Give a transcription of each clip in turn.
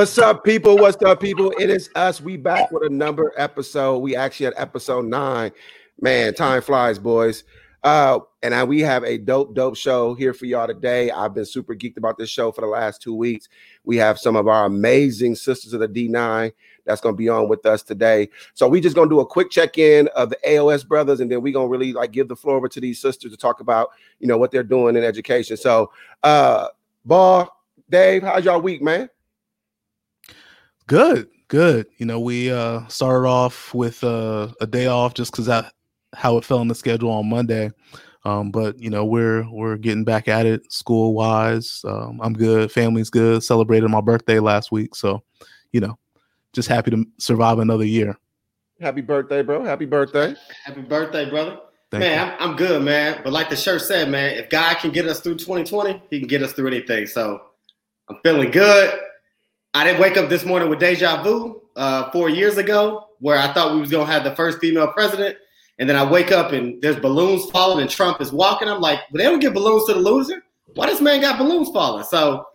What's up, people? What's up, people? It is us. We back with another episode. We actually at episode nine. Man, time flies, boys. Uh, and I, we have a dope, dope show here for y'all today. I've been super geeked about this show for the last two weeks. We have some of our amazing sisters of the D9 that's going to be on with us today. So we just going to do a quick check in of the AOS brothers, and then we're going to really like give the floor over to these sisters to talk about you know what they're doing in education. So, uh, Ball, Dave, how's y'all week, man? Good, good. You know, we uh started off with uh, a day off just because that how it fell in the schedule on Monday. Um, but you know, we're we're getting back at it school wise. Um, I'm good, family's good. Celebrated my birthday last week, so you know, just happy to survive another year. Happy birthday, bro! Happy birthday! Happy birthday, brother! Thank man, I'm, I'm good, man. But like the shirt said, man, if God can get us through 2020, He can get us through anything. So I'm feeling good. I didn't wake up this morning with deja vu uh, four years ago, where I thought we was gonna have the first female president, and then I wake up and there's balloons falling and Trump is walking. I'm like, but they don't give balloons to the loser. Why this man got balloons falling? So,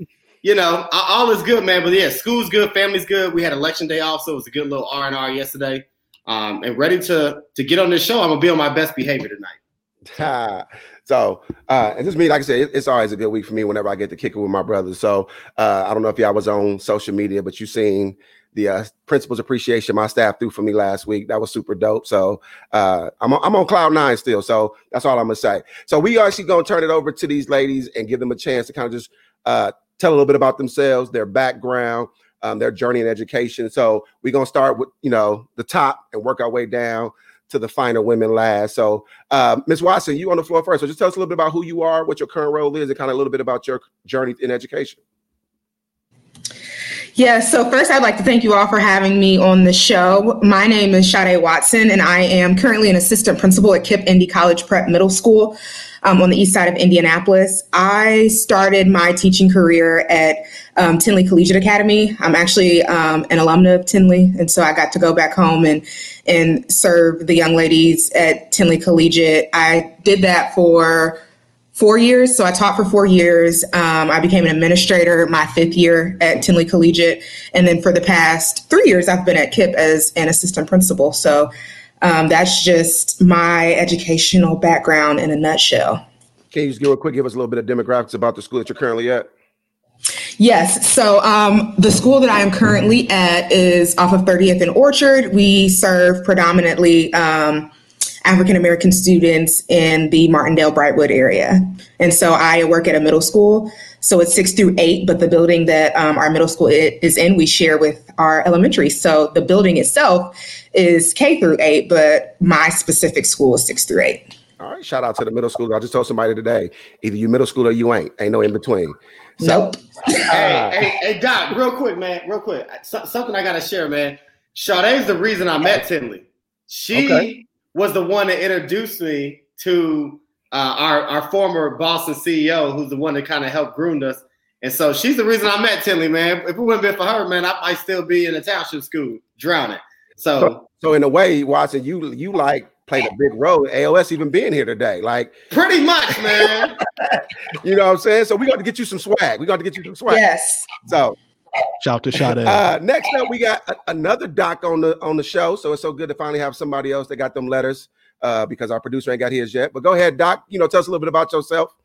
you know, all is good, man. But yeah, school's good, family's good. We had election day off, so it was a good little R and R yesterday. Um, and ready to to get on this show. I'm gonna be on my best behavior tonight. so, uh, and just me, like I said, it's always a good week for me whenever I get to kick it with my brothers. So, uh, I don't know if y'all was on social media, but you seen the uh, principal's appreciation my staff threw for me last week. That was super dope. So, uh, I'm on, I'm on cloud nine still. So that's all I'm gonna say. So we actually gonna turn it over to these ladies and give them a chance to kind of just uh, tell a little bit about themselves, their background um, their journey in education. So we're gonna start with you know the top and work our way down to the final women last. So, uh, Ms. Watson, you on the floor first. So just tell us a little bit about who you are, what your current role is, and kind of a little bit about your journey in education. Yeah, so first I'd like to thank you all for having me on the show. My name is Sade Watson, and I am currently an assistant principal at KIPP Indy College Prep Middle School um, on the east side of Indianapolis. I started my teaching career at um, Tindley Collegiate Academy. I'm actually um, an alumna of Tindley, and so I got to go back home and and serve the young ladies at Tindley Collegiate. I did that for four years. So I taught for four years. Um, I became an administrator my fifth year at Tindley Collegiate. And then for the past three years, I've been at KIPP as an assistant principal. So um, that's just my educational background in a nutshell. Can you just give a quick, give us a little bit of demographics about the school that you're currently at? Yes. So um, the school that I am currently at is off of 30th and Orchard. We serve predominantly um, African American students in the Martindale Brightwood area. And so I work at a middle school. So it's six through eight, but the building that um, our middle school is in, we share with our elementary. So the building itself is K through eight, but my specific school is six through eight. All right. Shout out to the middle school. I just told somebody today either you middle school or you ain't. Ain't no in between. So, nope. hey, hey, hey, Doc, real quick, man, real quick. So, something I got to share, man. Sade's the reason I met Tindley. She okay was the one that introduced me to uh, our our former Boston CEO, who's the one that kind of helped groom us. And so she's the reason I met Tindley, man. If it wouldn't been for her, man, I might still be in a township school drowning. So, so, so in a way, Watson, you you like played a big role. AOS even being here today, like pretty much, man. you know what I'm saying? So we got to get you some swag. We got to get you some swag. Yes. So Shout to Sade. Uh, next up, we got a, another doc on the on the show, so it's so good to finally have somebody else that got them letters uh, because our producer ain't got his yet. But go ahead, Doc. You know, tell us a little bit about yourself.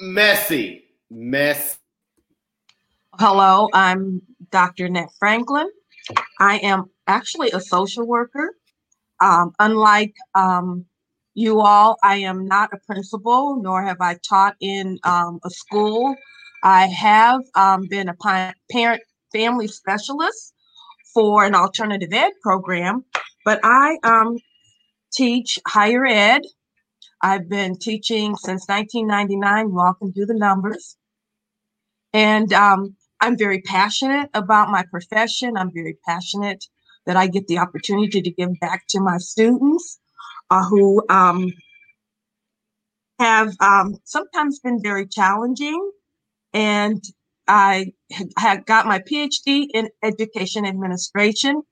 Messy, mess. Hello, I'm Dr. Net Franklin. I am actually a social worker. Um, unlike um, you all, I am not a principal, nor have I taught in um, a school I have um, been a parent family specialist for an alternative ed program, but I um, teach higher ed. I've been teaching since 1999. You all can do the numbers. And um, I'm very passionate about my profession. I'm very passionate that I get the opportunity to give back to my students uh, who um, have um, sometimes been very challenging and I had got my PhD in education administration.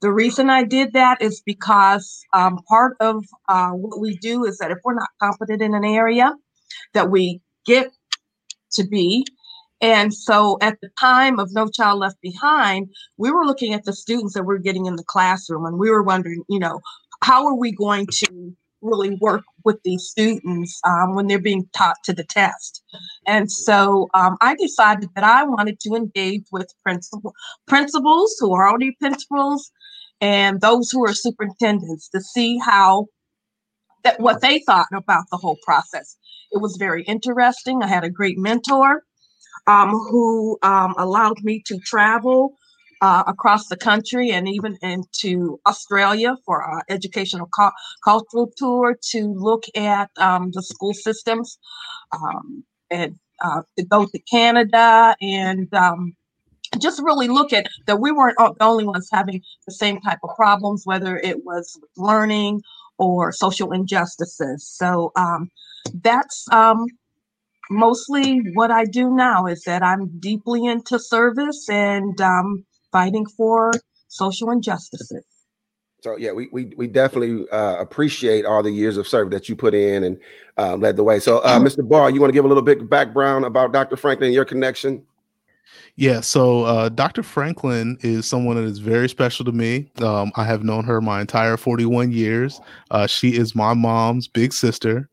The reason I did that is because um, part of uh, what we do is that if we're not competent in an area, that we get to be, And so at the time of No Child Left Behind, we were looking at the students that we're getting in the classroom and we were wondering, you know, how are we going to really work with these students um, when they're being taught to the test. And so um, I decided that I wanted to engage with principal, principals who are already principals and those who are superintendents to see how that what they thought about the whole process. It was very interesting. I had a great mentor um, who um, allowed me to travel uh, across the country and even into Australia for our educational cu- cultural tour to look at um, the school systems um, and uh, to go to Canada and um, just really look at that we weren't the only ones having the same type of problems, whether it was learning or social injustices. So um, that's um, mostly what I do now is that I'm deeply into service and um, fighting for social injustices. So yeah, we we, we definitely uh, appreciate all the years of service that you put in and uh, led the way. So, uh, Mr. Barr, you want to give a little bit background about Dr. Franklin, and your connection? Yeah, so uh, Dr. Franklin is someone that is very special to me. Um, I have known her my entire 41 years. Uh, she is my mom's big sister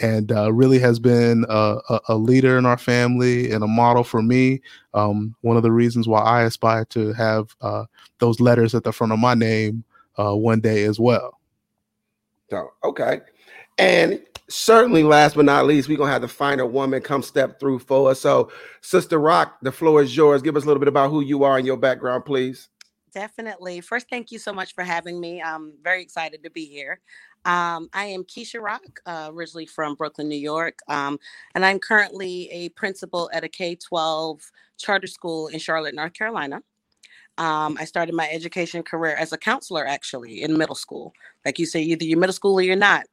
and uh, really has been a, a, leader in our family and a model for me. Um, one of the reasons why I aspire to have uh, those letters at the front of my name uh, one day as well. So, okay. And certainly, last but not least, we're going to have the final woman come step through for us. So, Sister Rock, the floor is yours. Give us a little bit about who you are and your background, please. Definitely. First, thank you so much for having me. I'm very excited to be here. Um, I am Keisha Rock, uh, originally from Brooklyn, New York, um, and I'm currently a principal at a K 12 charter school in Charlotte, North Carolina. Um, I started my education career as a counselor actually in middle school. Like you say, either you're middle school or you're not.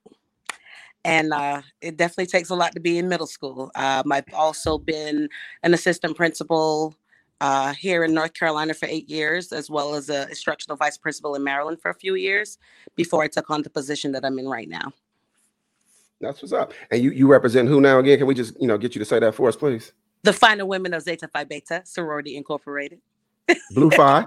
And uh, it definitely takes a lot to be in middle school. Um, I've also been an assistant principal uh, here in North Carolina for eight years, as well as an instructional vice principal in Maryland for a few years before I took on the position that I'm in right now. That's what's up. And you you represent who now again? Can we just you know get you to say that for us, please? The final women of Zeta Phi Beta Sorority Incorporated. Blue Phi.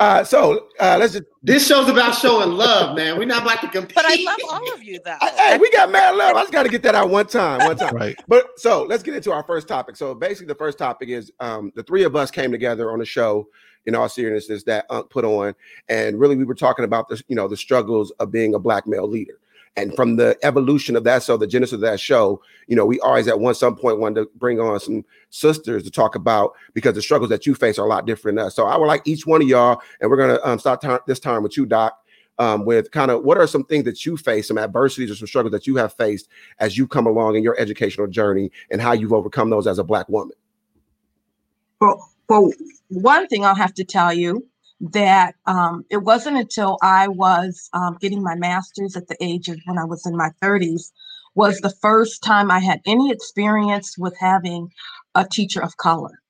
Uh, so uh, let's just. This show's about showing love, man. We're not about to compete. But I love all of you, though. Hey, we got mad love. I just got to get that out one time. One time. right. But so let's get into our first topic. So basically, the first topic is um, the three of us came together on a show. In all seriousness, that Unc put on, and really, we were talking about the you know the struggles of being a black male leader and from the evolution of that, show, the genesis of that show, you know, we always at one some point wanted to bring on some sisters to talk about because the struggles that you face are a lot different than us. So I would like each one of y'all, and we're gonna um, start t- this time with you, Doc. Um, with kind of what are some things that you face, some adversities or some struggles that you have faced as you come along in your educational journey, and how you've overcome those as a black woman. Well, well, one thing I'll have to tell you that um, it wasn't until I was um, getting my master's at the age of when I was in my 30s was the first time I had any experience with having a teacher of color.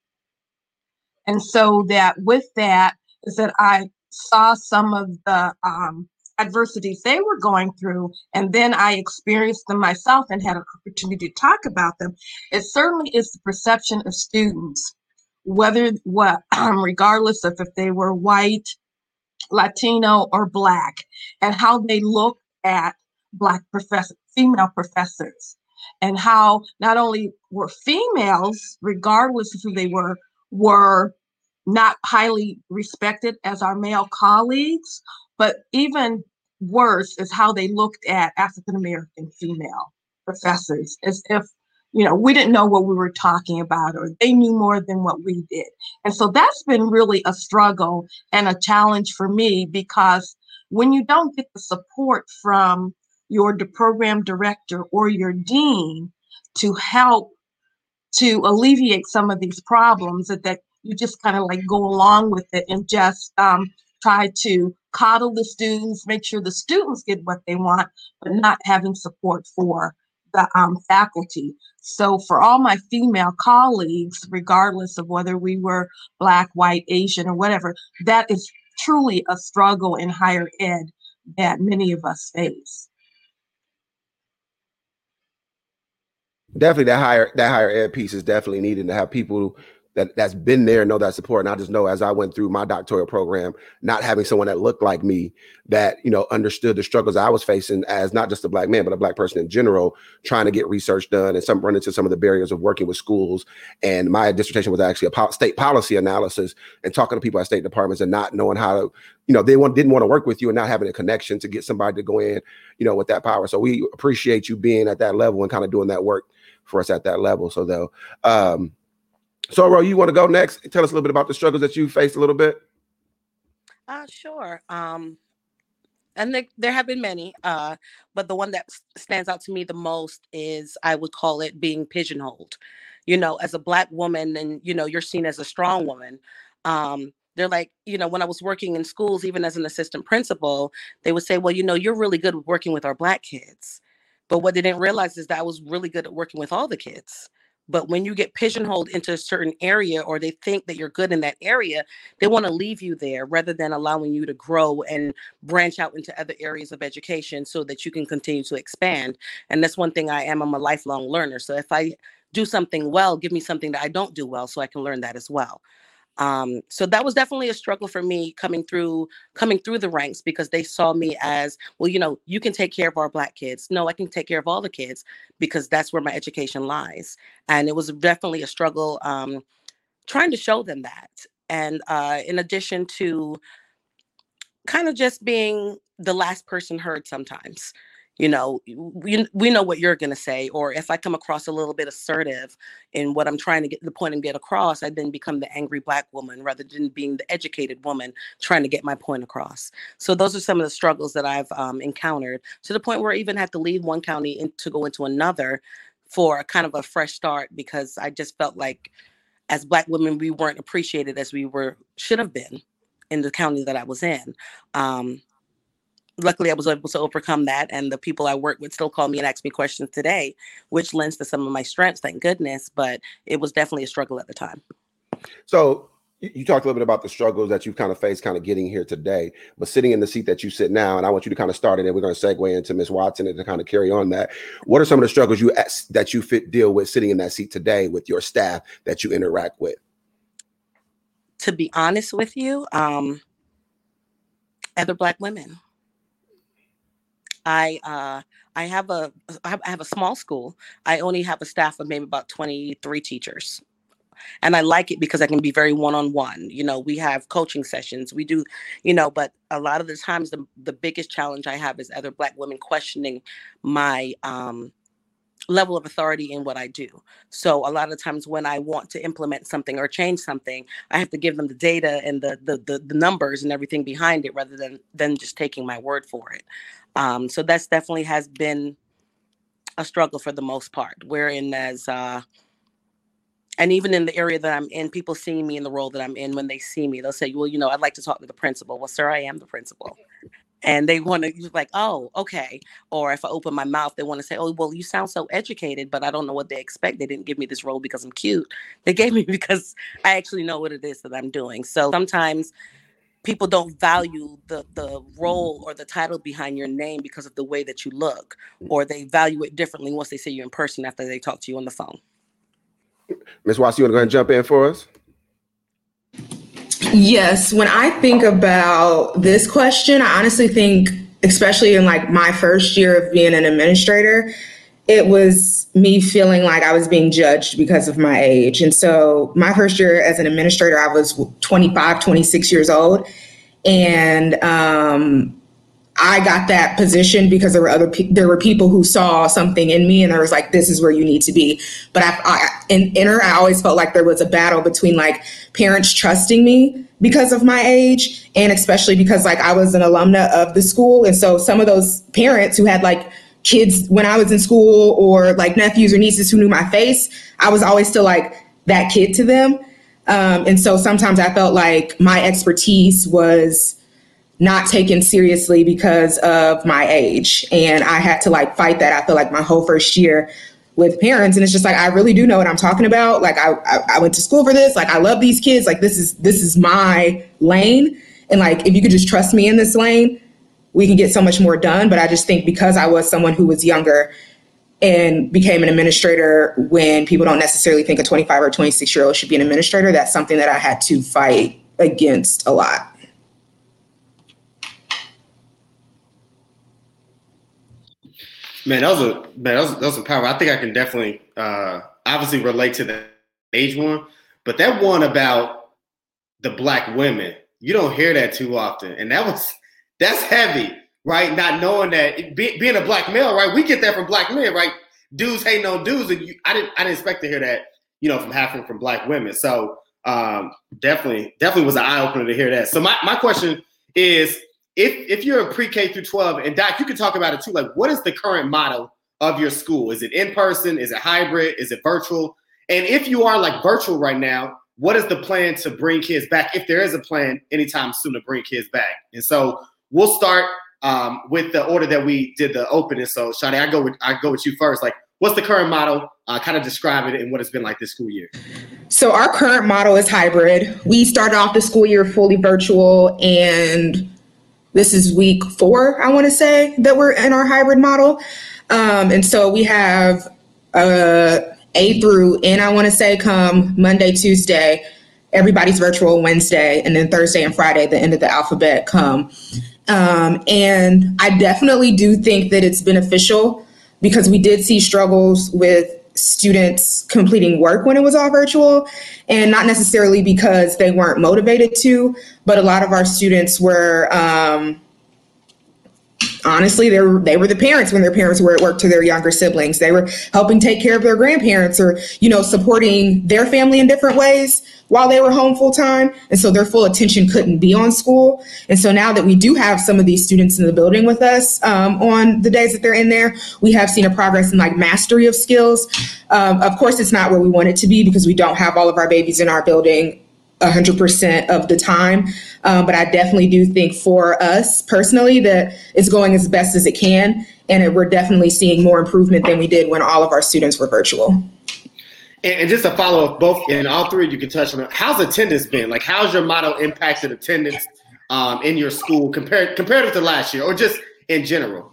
And so that with that is that I saw some of the um, adversities they were going through, and then I experienced them myself and had an opportunity to talk about them. It certainly is the perception of students whether what um, regardless of if they were white latino or black and how they look at black professors female professors. And how not only were females regardless of who they were were not highly respected as our male colleagues but even worse is how they looked at african american female professors as if you know, we didn't know what we were talking about, or they knew more than what we did. And so that's been really a struggle and a challenge for me because when you don't get the support from your program director or your dean to help to alleviate some of these problems, that, that you just kind of like go along with it and just um, try to coddle the students, make sure the students get what they want, but not having support for the um, faculty. So, for all my female colleagues, regardless of whether we were Black, white, Asian, or whatever, that is truly a struggle in higher ed that many of us face. Definitely, that higher that higher ed piece is definitely needed to have people that that's been there, and know that support. And I just know as I went through my doctoral program, not having someone that looked like me that you know understood the struggles I was facing as not just a black man, but a black person in general, trying to get research done and some run into some of the barriers of working with schools. And my dissertation was actually a state policy analysis and talking to people at state departments and not knowing how to, you know, they want, didn't want to work with you and not having a connection to get somebody to go in, you know, with that power. So we appreciate you being at that level and kind of doing that work for us at that level. So though, um, so, Ro, you want to go next? Tell us a little bit about the struggles that you faced a little bit. Uh, sure. Um, and there, there have been many, uh, but the one that stands out to me the most is I would call it being pigeonholed. You know, as a black woman, and you know, you're seen as a strong woman. Um, they're like, you know, when I was working in schools, even as an assistant principal, they would say, well, you know, you're really good at working with our black kids. But what they didn't realize is that I was really good at working with all the kids. But when you get pigeonholed into a certain area or they think that you're good in that area, they want to leave you there rather than allowing you to grow and branch out into other areas of education so that you can continue to expand. And that's one thing I am. I'm a lifelong learner. So if I do something well, give me something that I don't do well so I can learn that as well um, so that was definitely a struggle for me coming through coming through the ranks because they saw me as well you know you can take care of our black kids. No i can take care of all the kids because that's where my education lies and it was definitely a struggle um, trying to show them that and uh, in addition to kind of just being the last person heard sometimes you know we, we know what you're going to say or if i come across a little bit assertive in what i'm trying to get the point and get across i then become the angry black woman rather than being the educated woman trying to get my point across. So those are some of the struggles that i've um, encountered to the point where i even had to leave one county in, to go into another for a kind of a fresh start because i just felt like as black women we weren't appreciated as we were should have been in the county that i was in. Um, luckily I was able to overcome that. And the people I work with still call me and ask me questions today, which lends to some of my strengths, thank goodness. But it was definitely a struggle at the time. So you talked a little bit about the struggles that you've kind of faced kind of getting here today, but sitting in the seat that you sit now, and I want you to kind of start it and we're going to segue into Ms. Watson and to kind of carry on that. What are some of the struggles you that you fit deal with sitting in that seat today with your staff that you interact with? To be honest with you, um, other black women I uh, I have a I have a small school. I only have a staff of maybe about 23 teachers. And I like it because I can be very one-on-one. You know, we have coaching sessions. We do, you know, but a lot of the times the, the biggest challenge I have is other black women questioning my um level of authority in what I do. So a lot of times when I want to implement something or change something, I have to give them the data and the the the, the numbers and everything behind it rather than than just taking my word for it. Um, so that's definitely has been a struggle for the most part. Wherein as uh and even in the area that I'm in, people seeing me in the role that I'm in, when they see me, they'll say, Well, you know, I'd like to talk to the principal. Well, sir, I am the principal and they want to like oh okay or if i open my mouth they want to say oh well you sound so educated but i don't know what they expect. They didn't give me this role because i'm cute. They gave me because i actually know what it is that i'm doing. So sometimes people don't value the the role or the title behind your name because of the way that you look or they value it differently once they see you in person after they talk to you on the phone. Ms. Watson, you want to go ahead and jump in for us Yes, when I think about this question, I honestly think, especially in like my first year of being an administrator, it was me feeling like I was being judged because of my age. And so my first year as an administrator, I was 25, 26 years old. And um, I got that position because there were other pe- there were people who saw something in me and there was like this is where you need to be. But I, I in inner I always felt like there was a battle between like parents trusting me because of my age and especially because like I was an alumna of the school and so some of those parents who had like kids when I was in school or like nephews or nieces who knew my face, I was always still like that kid to them. Um, and so sometimes I felt like my expertise was not taken seriously because of my age. And I had to like fight that. I feel like my whole first year with parents. And it's just like, I really do know what I'm talking about. Like I, I, I went to school for this. Like I love these kids. Like this is, this is my lane. And like, if you could just trust me in this lane, we can get so much more done. But I just think because I was someone who was younger and became an administrator when people don't necessarily think a 25 or 26 year old should be an administrator. That's something that I had to fight against a lot. Man, that was a man, that was, that was a power. I think I can definitely uh obviously relate to the age one, but that one about the black women, you don't hear that too often. And that was that's heavy, right? Not knowing that be, being a black male, right? We get that from black men, right? Dudes hate no dudes, and you, I didn't I didn't expect to hear that, you know, from happening from black women. So um definitely, definitely was an eye opener to hear that. So my, my question is if if you're in pre-K through 12, and Doc, you can talk about it too. Like, what is the current model of your school? Is it in person? Is it hybrid? Is it virtual? And if you are like virtual right now, what is the plan to bring kids back? If there is a plan anytime soon to bring kids back. And so we'll start um, with the order that we did the opening. So Sade, I go with I go with you first. Like, what's the current model? Uh, kind of describe it and what it's been like this school year. So our current model is hybrid. We started off the school year fully virtual and this is week four, I want to say, that we're in our hybrid model. Um, and so we have uh, A through N, I want to say, come Monday, Tuesday. Everybody's virtual Wednesday, and then Thursday and Friday, the end of the alphabet, come. Um, and I definitely do think that it's beneficial because we did see struggles with students completing work when it was all virtual and not necessarily because they weren't motivated to but a lot of our students were um, honestly they were, they were the parents when their parents were at work to their younger siblings. They were helping take care of their grandparents or you know supporting their family in different ways while they were home full time and so their full attention couldn't be on school. And so now that we do have some of these students in the building with us um, on the days that they're in there we have seen a progress in like mastery of skills. Um, of course it's not where we want it to be because we don't have all of our babies in our building 100% of the time. Um, but I definitely do think for us personally that it's going as best as it can. And it, we're definitely seeing more improvement than we did when all of our students were virtual. And, just to follow up, both and all three of you can touch on it. How's attendance been? Like, how's your model impacted attendance um, in your school compared compared to last year, or just in general?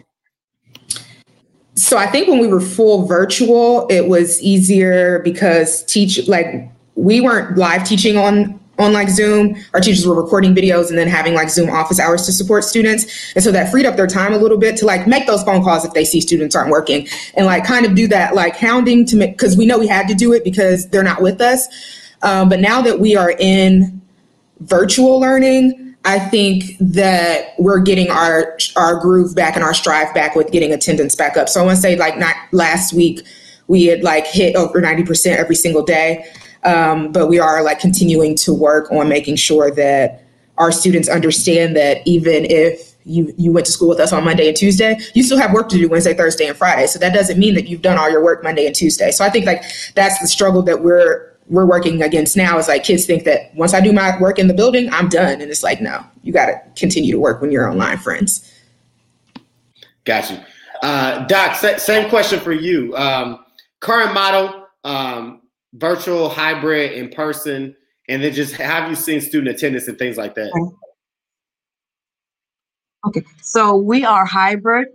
So I think when we were full virtual, it was easier because teach like we weren't live teaching on on like Zoom. Our teachers were recording videos and then having like Zoom office hours to support students. And so that freed up their time a little bit to like make those phone calls if they see students aren't working and like kind of do that like hounding to make, because we know we had to do it because they're not with us. Um, but now that we are in virtual learning, I think that we're getting our our groove back and our strive back with getting attendance back up. So I want to say like not last week we had like hit over 90% every single day. Um, but we are like continuing to work on making sure that our students understand that even if you you went to school with us on Monday and Tuesday, you still have work to do Wednesday, Thursday, and Friday. So that doesn't mean that you've done all your work Monday and Tuesday. So I think like that's the struggle that we're we're working against now is like kids think that once I do my work in the building, I'm done. And it's like, no, you got to continue to work when you're online, friends. Gotcha. Uh, Doc, same question for you. Um, current model, um, virtual, hybrid, in person, and then just have you seen student attendance and things like that? Okay, so we are hybrid,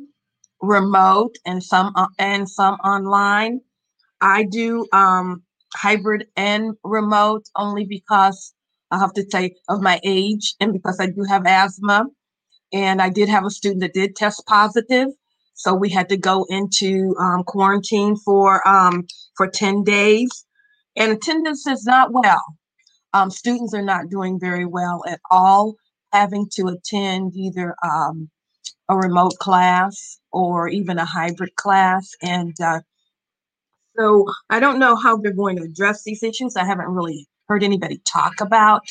remote, and some uh, and some online. I do um, hybrid and remote only because I have to say of my age and because I do have asthma. And I did have a student that did test positive. So we had to go into um, quarantine for um, for 10 days and attendance is not well. Um, students are not doing very well at all, having to attend either um, a remote class or even a hybrid class. And uh, so I don't know how they're going to address these issues. I haven't really heard anybody talk about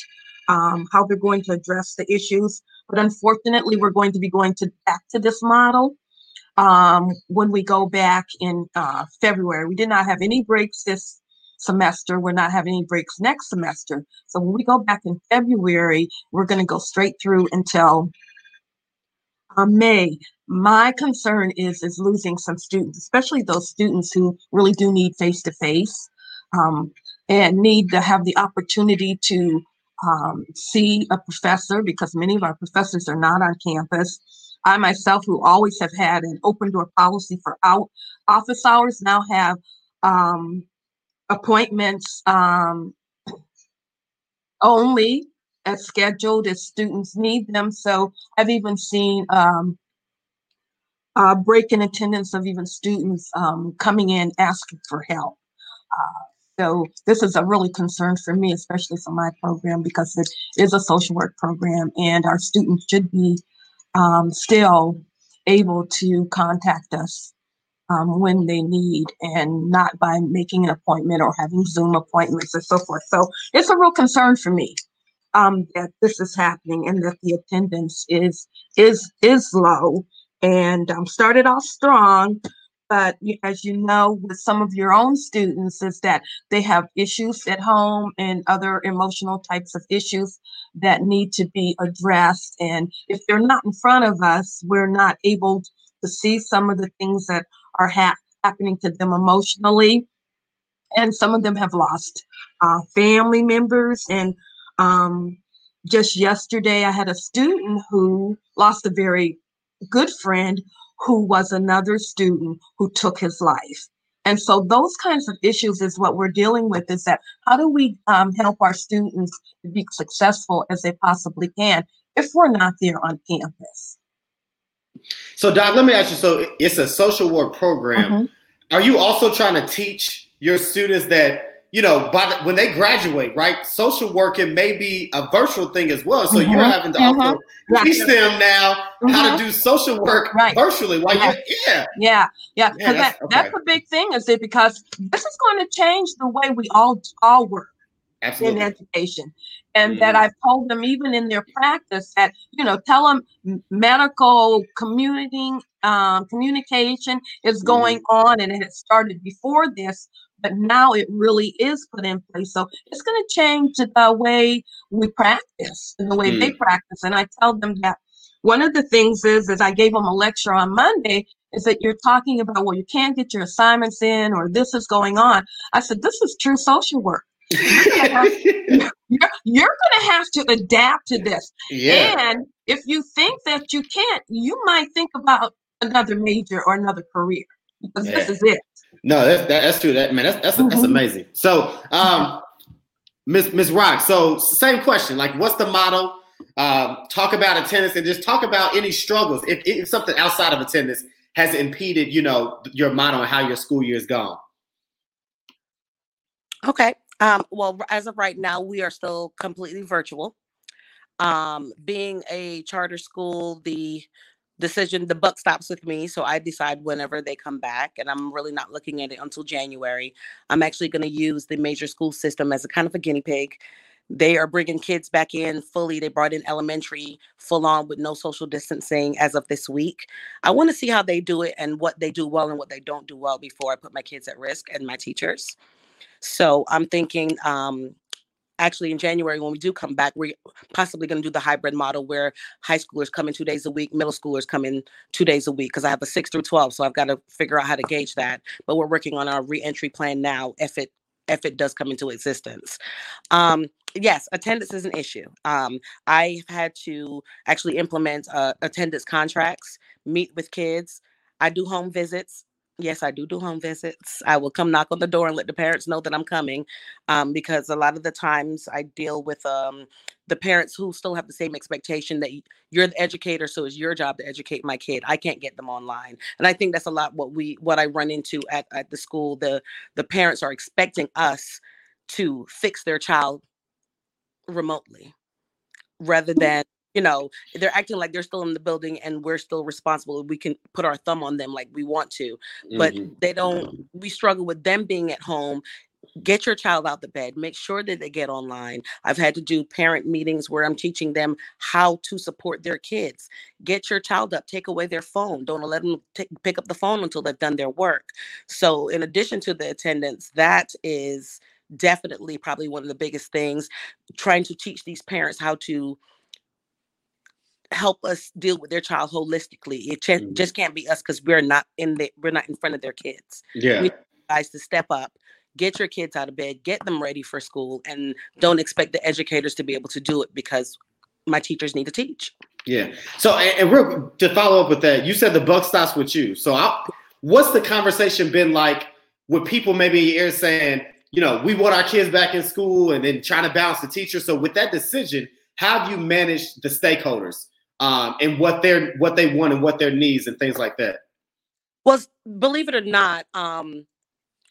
um, how they're going to address the issues. But unfortunately, we're going to be going to back to this model um, when we go back in uh, February. We did not have any breaks this semester. We're not having any breaks next semester. So when we go back in February, we're going to go straight through until uh, May. My concern is is losing some students, especially those students who really do need face to face and need to have the opportunity to um, see a professor because many of our professors are not on campus. I myself, who always have had an open door policy for out office hours, now have um, appointments um, only as scheduled as students need them. So I've even seen um, break in attendance of even students um, coming in asking for help. Uh, so this is a really concern for me, especially for my program, because it is a social work program and our students should be um, still able to contact us um, when they need and not by making an appointment or having Zoom appointments and so forth. So it's a real concern for me um, that this is happening and that the attendance is is is low and um, started off strong. But as you know, with some of your own students, is that they have issues at home and other emotional types of issues that need to be addressed. And if they're not in front of us, we're not able to see some of the things that are ha- happening to them emotionally. And some of them have lost uh, family members. And um, just yesterday, I had a student who lost a very good friend who was another student who took his life. And so those kinds of issues is what we're dealing with is that how do we um, help our students be successful as they possibly can if we're not there on campus? So, Doc, let me ask you. So, it's a social work program. Mm-hmm. Are you also trying to teach your students that you know, by the, when they graduate, right? Social working may be a virtual thing as well. So you're uh-huh. having to also uh-huh. teach them now how to do social work right. virtually. While yeah. yeah, yeah, yeah. yeah that, okay. that's a big thing, is it? Because this is going to change the way we all all work. Absolutely. in education. And mm-hmm. that I've told them even in their practice that, you know, tell them medical community um, communication is mm-hmm. going mm-hmm. on and it has started before this, but now it really is put in place. So it's going to change the way we practice and the way mm. they practice. And I tell them that one of the things is, is I gave them a lecture on Monday, is that you're talking about, well, you can't get your assignments in or this is going on. I said, this is true social work. You're, you're going to have to adapt to this. Yeah. And if you think that you can't, you might think about another major or another career because yeah. this is it. No, that's that, that's true. That man, that's that's, mm-hmm. that's amazing. So, um, Miss Miss Rock. So, same question. Like, what's the motto? Um, talk about attendance and just talk about any struggles. If, if something outside of attendance has impeded, you know, your motto and how your school year is gone. Okay. Um, well, as of right now, we are still completely virtual. Um, being a charter school, the decision the buck stops with me so i decide whenever they come back and i'm really not looking at it until january. I'm actually going to use the major school system as a kind of a guinea pig. They are bringing kids back in fully. They brought in elementary full on with no social distancing as of this week. I want to see how they do it and what they do well and what they don't do well before i put my kids at risk and my teachers so i'm thinking um, actually in January when we do come back, we're possibly going to do the hybrid model where high schoolers come in two days a week, middle schoolers come in two days a week because I have a six through twelve, so I've got to figure out how to gauge that. But we're working on our reentry plan now if it if it does come into existence. Um, yes, attendance is an issue. Um, I've had to actually implement uh, attendance contracts, meet with kids. I do home visits yes, I do do home visits. I will come knock on the door and let the parents know that I'm coming, um, because a lot of the times I deal with um, the parents who still have the same expectation that you're the educator, so it's your job to educate my kid. I can't get them online, and I think that's a lot what we what I run into at at the school. The the parents are expecting us to fix their child remotely rather mm. than you know they're acting like they're still in the building and we're still responsible we can put our thumb on them like we want to but mm-hmm. they don't we struggle with them being at home. Get your child out the bed. Make sure that they get online. I've had to do parent meetings where i'm teaching them how to support their kids. Get your child up. Take away their phone. Don't let them t- pick up the phone until they've done their work. So in addition to the attendance that is definitely probably one of the biggest things trying to teach these parents how to help us deal with their child holistically. It ch- mm-hmm. just can't be us because we're not in the we're not in front of their kids. Yeah, we guys to step up, get your kids out of bed, get them ready for school, and don't expect the educators to be able to do it because my teachers need to teach. Yeah. So, and, and real to follow up with that, you said the buck stops with you. So, I, what's the conversation been like with people maybe here saying, you know, we want our kids back in school, and then trying to balance the teacher. So, with that decision, how have you managed the stakeholders um, and what they're what they want and what their needs and things like that? Well, believe it or not, um,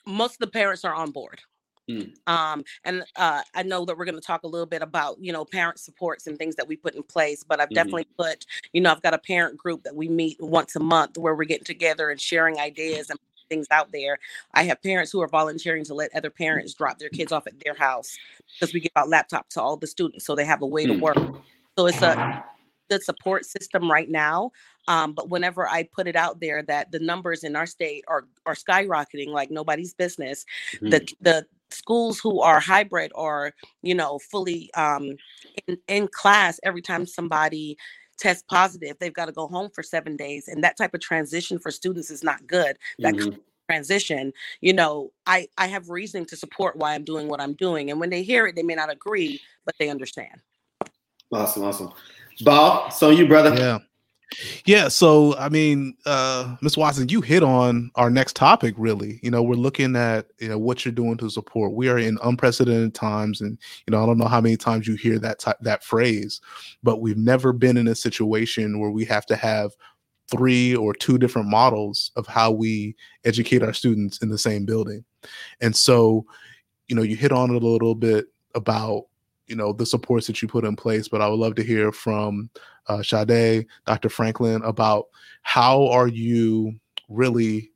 most of the parents are on board. Mm. Um, and uh, I know that we're going to talk a little bit about, you know, parent supports and things that we put in place, but I've mm-hmm. definitely put, you know, I've got a parent group that we meet once a month where we're getting together and sharing ideas and things out there. I have parents who are volunteering to let other parents drop their kids off at their house because we give out laptops to all the students so they have a way to work. Mm. So it's a good support system right now. Um, but whenever I put it out there that the numbers in our state are are skyrocketing like nobody's business, mm-hmm. the the schools who are hybrid or you know fully um, in, in class every time somebody tests positive they've got to go home for seven days and that type of transition for students is not good that mm-hmm. transition you know i i have reasoning to support why i'm doing what i'm doing and when they hear it they may not agree but they understand awesome awesome Bob, so you brother yeah yeah, so I mean, uh, Ms. Watson, you hit on our next topic. Really, you know, we're looking at you know what you're doing to support. We are in unprecedented times, and you know, I don't know how many times you hear that type, that phrase, but we've never been in a situation where we have to have three or two different models of how we educate our students in the same building, and so, you know, you hit on it a little bit about you know the supports that you put in place but i would love to hear from uh, Sade, Dr. Franklin about how are you really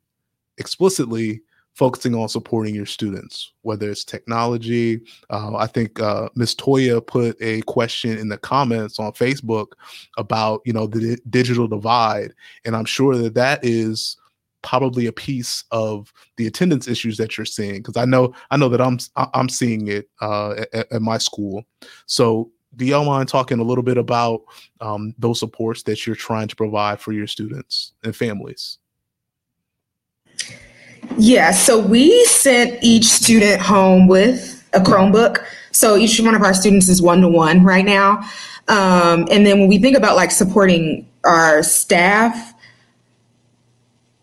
explicitly focusing on supporting your students, whether it's technology. Uh, I think uh, Ms. Toya put a question in the comments on Facebook about you know the digital divide, and I'm sure that that is probably a piece of the attendance issues that you're seeing because I know I know that I'm I'm seeing it uh, at, at, my school. So do y'all mind talking a little bit about um, those supports that you're trying to provide for your students and families? Yeah, so we sent each student home with a Chromebook. So each one of our students is one to one right now. Um, and then when we think about like supporting our staff,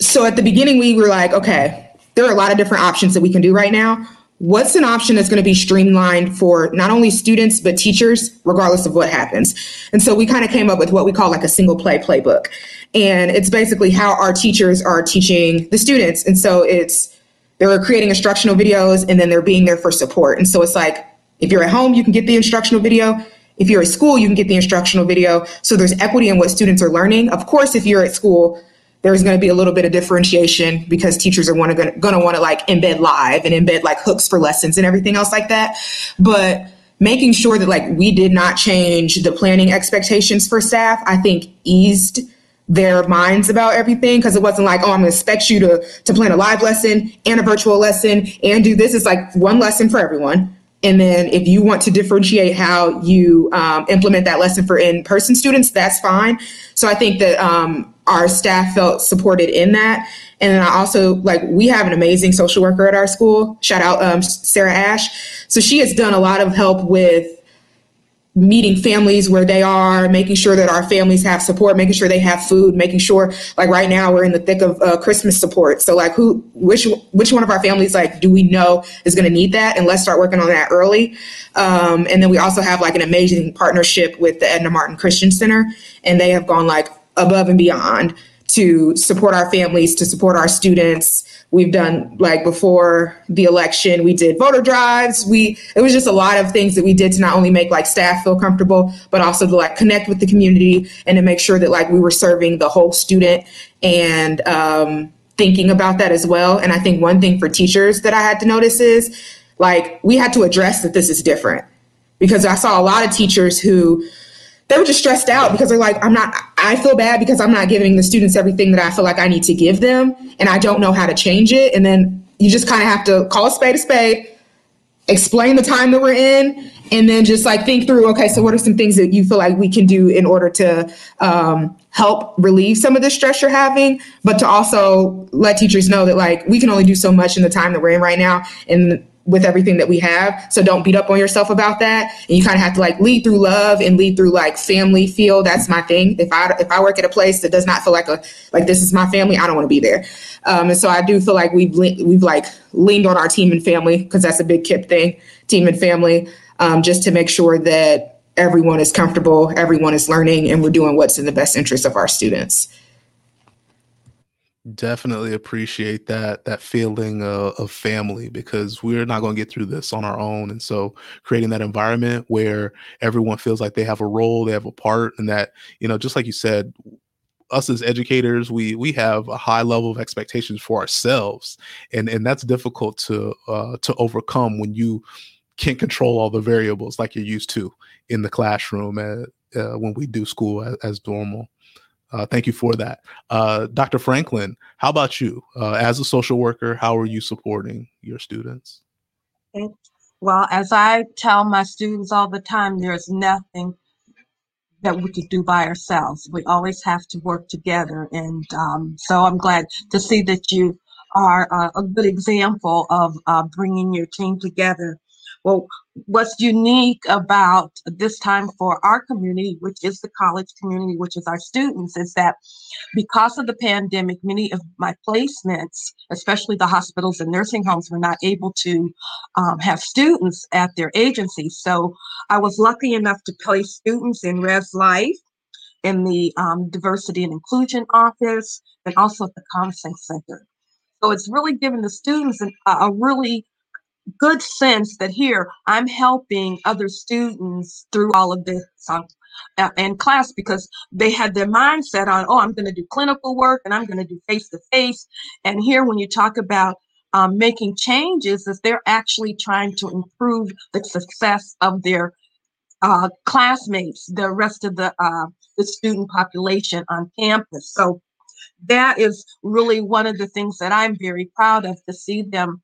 so at the beginning we were like, okay, there are a lot of different options that we can do right now. What's an option that's going to be streamlined for not only students but teachers regardless of what happens? And so we kind of came up with what we call like a single play playbook. And it's basically how our teachers are teaching the students. And so it's they're creating instructional videos and then they're being there for support. And so it's like if you're at home you can get the instructional video. If you're at school you can get the instructional video. So there's equity in what students are learning. Of course if you're at school there's going to be a little bit of differentiation because teachers are going to want to like embed live and embed like hooks for lessons and everything else like that. But making sure that like we did not change the planning expectations for staff, I think eased their minds about everything because it wasn't like, oh, I'm going to expect you to to plan a live lesson and a virtual lesson and do this. It's like one lesson for everyone. And then if you want to differentiate how you um, implement that lesson for in-person students, that's fine. So I think that um, our staff felt supported in that. And then I also like we have an amazing social worker at our school. Shout out um, Sarah Ash. So she has done a lot of help with meeting families where they are, making sure that our families have support, making sure they have food, making sure like right now we're in the thick of uh, Christmas support. So like who, which which one of our families like do we know is going to need that, and let's start working on that early. Um, and then we also have like an amazing partnership with the Edna Martin Christian Center, and they have gone like above and beyond to support our families, to support our students. We've done like before the election, we did voter drives. We it was just a lot of things that we did to not only make like staff feel comfortable, but also to like connect with the community and to make sure that like we were serving the whole student and um, thinking about that as well. And I think one thing for teachers that I had to notice is like we had to address that this is different because I saw a lot of teachers who they were just stressed out because they're like, I'm not, I feel bad because I'm not giving the students everything that I feel like I need to give them. And I don't know how to change it. And then you just kind of have to call a spade a spade, explain the time that we're in, and then just like think through, okay, so what are some things that you feel like we can do in order to um, help relieve some of the stress you're having, but to also let teachers know that like we can only do so much in the time that we're in right now. And with everything that we have. So don't beat up on yourself about that. And you kind of have to like lead through love and lead through like family feel. That's my thing. If I if I work at a place that does not feel like a like this is my family, I don't want to be there. Um, and so I do feel like we've we've like leaned on our team and family because that's a big KIPP thing, team and family, um, just to make sure that everyone is comfortable, everyone is learning, and we're doing what's in the best interest of our students definitely appreciate that that feeling uh, of family because we're not going to get through this on our own. And so creating that environment where everyone feels like they have a role they have a part and that you know just like you said us as educators we we have a high level of expectations for ourselves. And and that's difficult to uh, to overcome when you can't control all the variables like you're used to in the classroom at, uh, when we do school as, as normal uh, thank you for that. Uh, Dr. Franklin, how about you? Uh, as a social worker, how are you supporting your students? Well, as I tell my students all the time, there's nothing that we could do by ourselves. We always have to work together. And um, so I'm glad to see that you are a good example of uh, bringing your team together well, what's unique about this time for our community, which is the college community, which is our students, is that because of the pandemic, many of my placements, especially the hospitals and nursing homes, were not able to um, have students at their agencies. So I was lucky enough to place students in Res Life, in the um, Diversity and Inclusion Office, and also at the Counseling Center. So it's really given the students an, a really good sense that here I'm helping other students through all of this um, uh, in class because they had their mindset on, oh, I'm going to do clinical work and I'm going to do face to face. And here, when you talk about um, making changes, is they're actually trying to improve the success of their uh, classmates, the rest of the uh, the student population on campus. So that is really one of the things that I'm very proud of to see them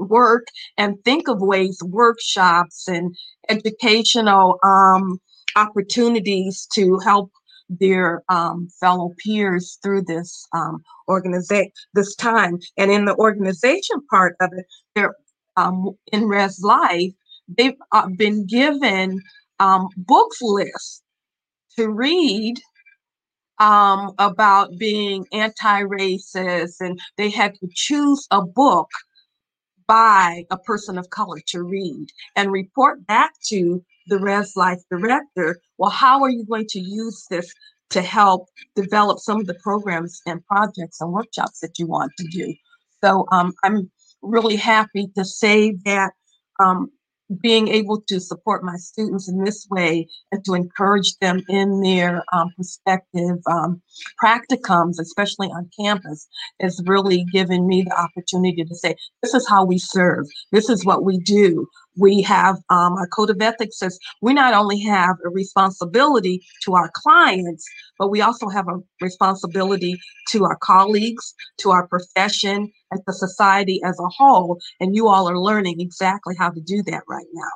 work and think of ways, workshops and educational um, opportunities to help their um, fellow peers through this um, organization this time. And in the organization part of it, they're um, in Res Life, they've uh, been given um, book lists to read um, about being anti-racist, and they had to choose a book by a person of color to read and report back to the Res Life director. Well, how are you going to use this to help develop some of the programs and projects and workshops that you want to do? So um, I'm really happy to say that um, being able to support my students in this way and to encourage them in their um, prospective um, practicums, especially on campus, has really given me the opportunity to say, this is how we serve. This is what we do we have um, our code of ethics says we not only have a responsibility to our clients, but we also have a responsibility to our colleagues, to our profession, and to society as a whole. And you all are learning exactly how to do that right now.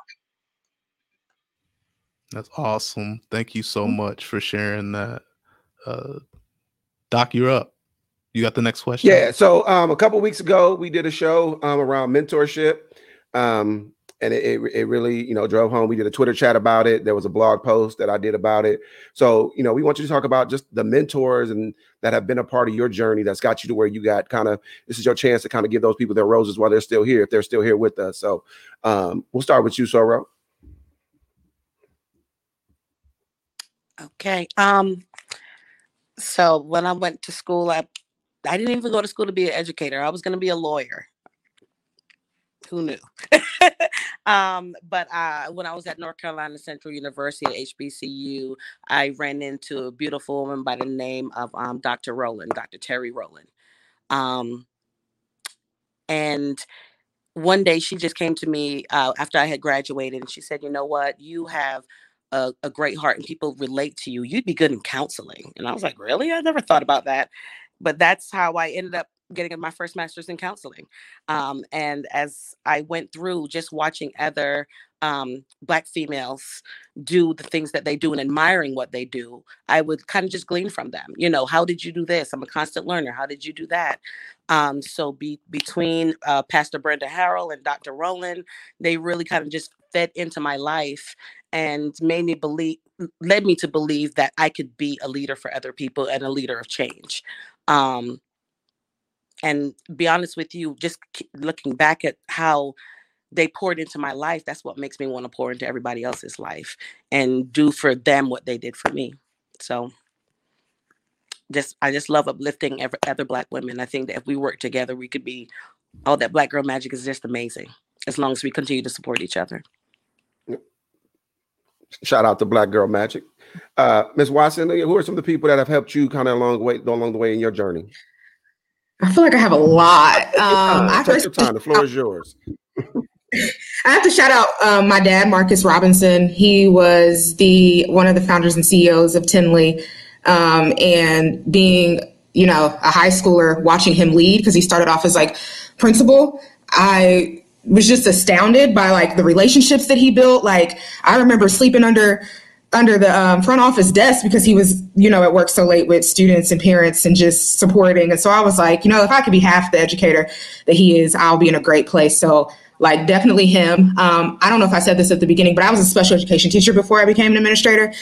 That's awesome. Thank you so mm-hmm. much for sharing that. Uh, Doc, you're up. You got the next question? Yeah. So um, a couple weeks ago, we did a show um, around mentorship. Um, and it, it, it, really you know drove home. We did a twitter chat about it. There was a blog post that i did about it. So you know we want you to talk about just the mentors and that have been a part of your journey that's got you to where you got kind of this is your chance to kind of give those people their roses while they're still here if they're still here with us. So um, we'll start with you soror. Okay um so when i went to school i i didn't even go to school to be an educator. I was going to be a lawyer who knew? um, but uh, when I was at North Carolina Central University at HBCU, I ran into a beautiful woman by the name of um, Dr. Rowland, Dr. Terry Rowland. Um, and one day she just came to me uh, after I had graduated and she said, You know what? You have a, a, great heart and people relate to you. You'd be good in counseling. And I was like, Really? I never thought about that. But that's how I ended up getting my first master's in counseling. Um, and as I went through just watching other um, Black females do the things that they do and admiring what they do, I would kind of just glean from them. You know, how did you do this? I'm a constant learner. How did you do that? Um, so be, between uh, Pastor Brenda Harrell and Dr. Rowland, they really kind of just fed into my life and made me believe led me to believe that I could be a leader for other people and a leader of change. Um, and be honest with you, just looking back at how they poured into my life, that's what makes me want to pour into everybody else's life and do for them what they did for me. So just I just love uplifting every, other black women. I think that if we work together, we could be all that black girl magic is just amazing as long as we continue to support each other. Shout out to Black Girl Magic. Uh, Ms. Watson, who are some of the people that have helped you kind of along the way along the way in your journey? I feel like I have a lot. Um, I first time. The floor is yours. I have to shout out um, my dad, Marcus Robinson. He was the one of the founders and CEOs of Tindley, um, and being you know a high schooler, watching him lead because he started off as like principal. I was just astounded by like the relationships that he built. Like I remember sleeping under under the um, front office desk because he was, you know, at work so late with students and parents and just supporting. And so I was like, you know, if I could be half the educator that he is, I'll be in a great place. So like definitely him. Um, I don't know if I said this at the beginning, but I was a special education teacher before I became an administrator.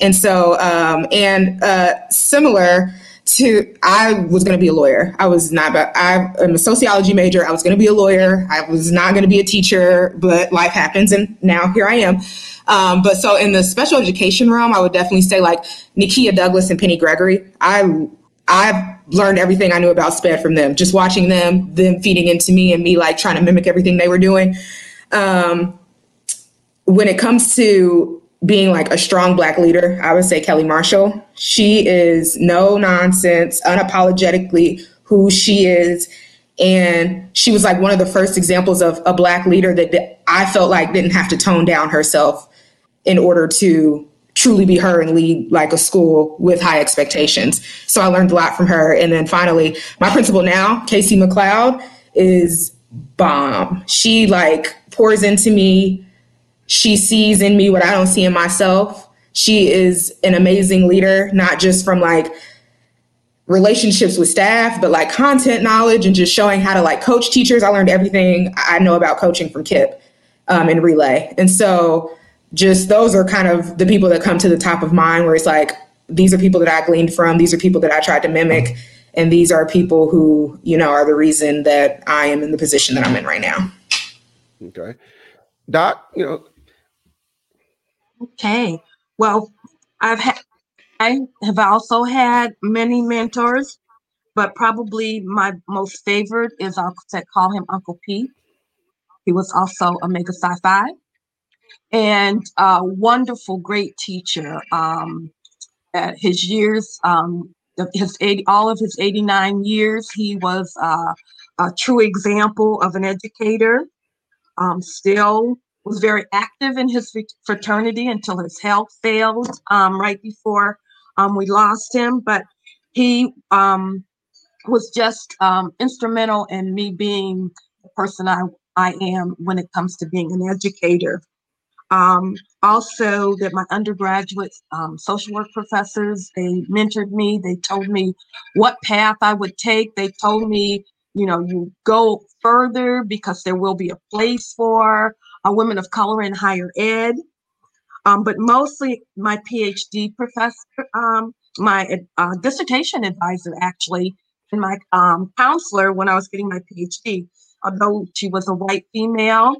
And so, um, and uh, similar to I was going to be a lawyer. I was not, I am a sociology major. I was going to be a lawyer. I was not going to be a teacher, but life happens, and now here I am. Um, but so in the special education realm, I would definitely say like Nikia Douglas and Penny Gregory. I I've learned everything I knew about SPED from them. Just watching them, them feeding into me, and me like trying to mimic everything they were doing. Um, when it comes to being like a strong black leader, I would say Kelly Marshall. She is no nonsense, unapologetically who she is. And she was like one of the first examples of a black leader that, I felt like didn't have to tone down herself in order to truly be her and lead like a school with high expectations. So I learned a lot from her. And then finally, my principal now, Casey McLeod, is bomb. She like pours into me she sees in me what I don't see in myself. She is an amazing leader, not just from like relationships with staff, but like content knowledge and just showing how to like coach teachers. I learned everything I know about coaching from KIPP um, in relay. And so just those are kind of the people that come to the top of mind where it's like, these are people that I gleaned from. These are people that I tried to mimic. And these are people who, you know, are the reason that I am in the position that I'm in right now. Okay. Doc, you know, Okay. Well, I've had I have also had many mentors, but probably my most favorite is I'll call him Uncle P. He was also a Omega Psi Phi and a wonderful, great teacher. Um, at his years, um, his 80, all of his 89 years, he was uh, a true example of an educator. Um, still was very active in his fraternity until his health failed um, right before um, we lost him. But he um, was just um, instrumental in me being the person I, I am when it comes to being an educator. Um, also, that my undergraduate um, social work professors they mentored me. They told me what path I would take. They told me, you know, you go further because there will be a place for a women of color in higher ed. Um, but mostly my PhD professor, um, my uh, dissertation advisor, actually, and my um, counselor when I was getting my PhD. Although she was a white female,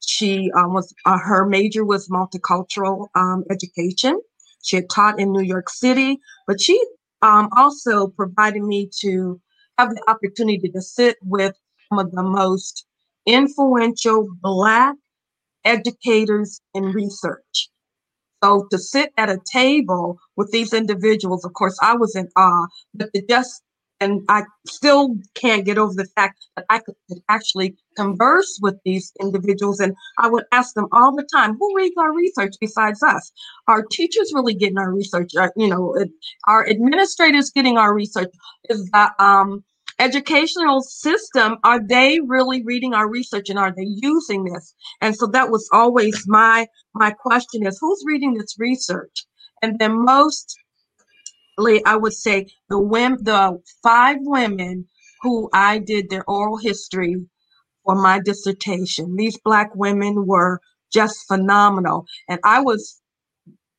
she um, was uh, her major was multicultural um, education. She had taught in New York City, but she um, also provided me to have the opportunity to sit with some of the most influential Black educators in research. So to sit at a table with these individuals, of course, I was in awe, but to just, and I still can't get over the fact that I could actually converse with these individuals. And I would ask them all the time, who reads our research besides us? Are teachers really getting our research? Are, you know, are administrators getting our research? Is that, um, educational system are they really reading our research and are they using this? And so that was always my my question is who's reading this research? And then mostly i would say the women the five women who i did their oral history for my dissertation these black women were just phenomenal. And i was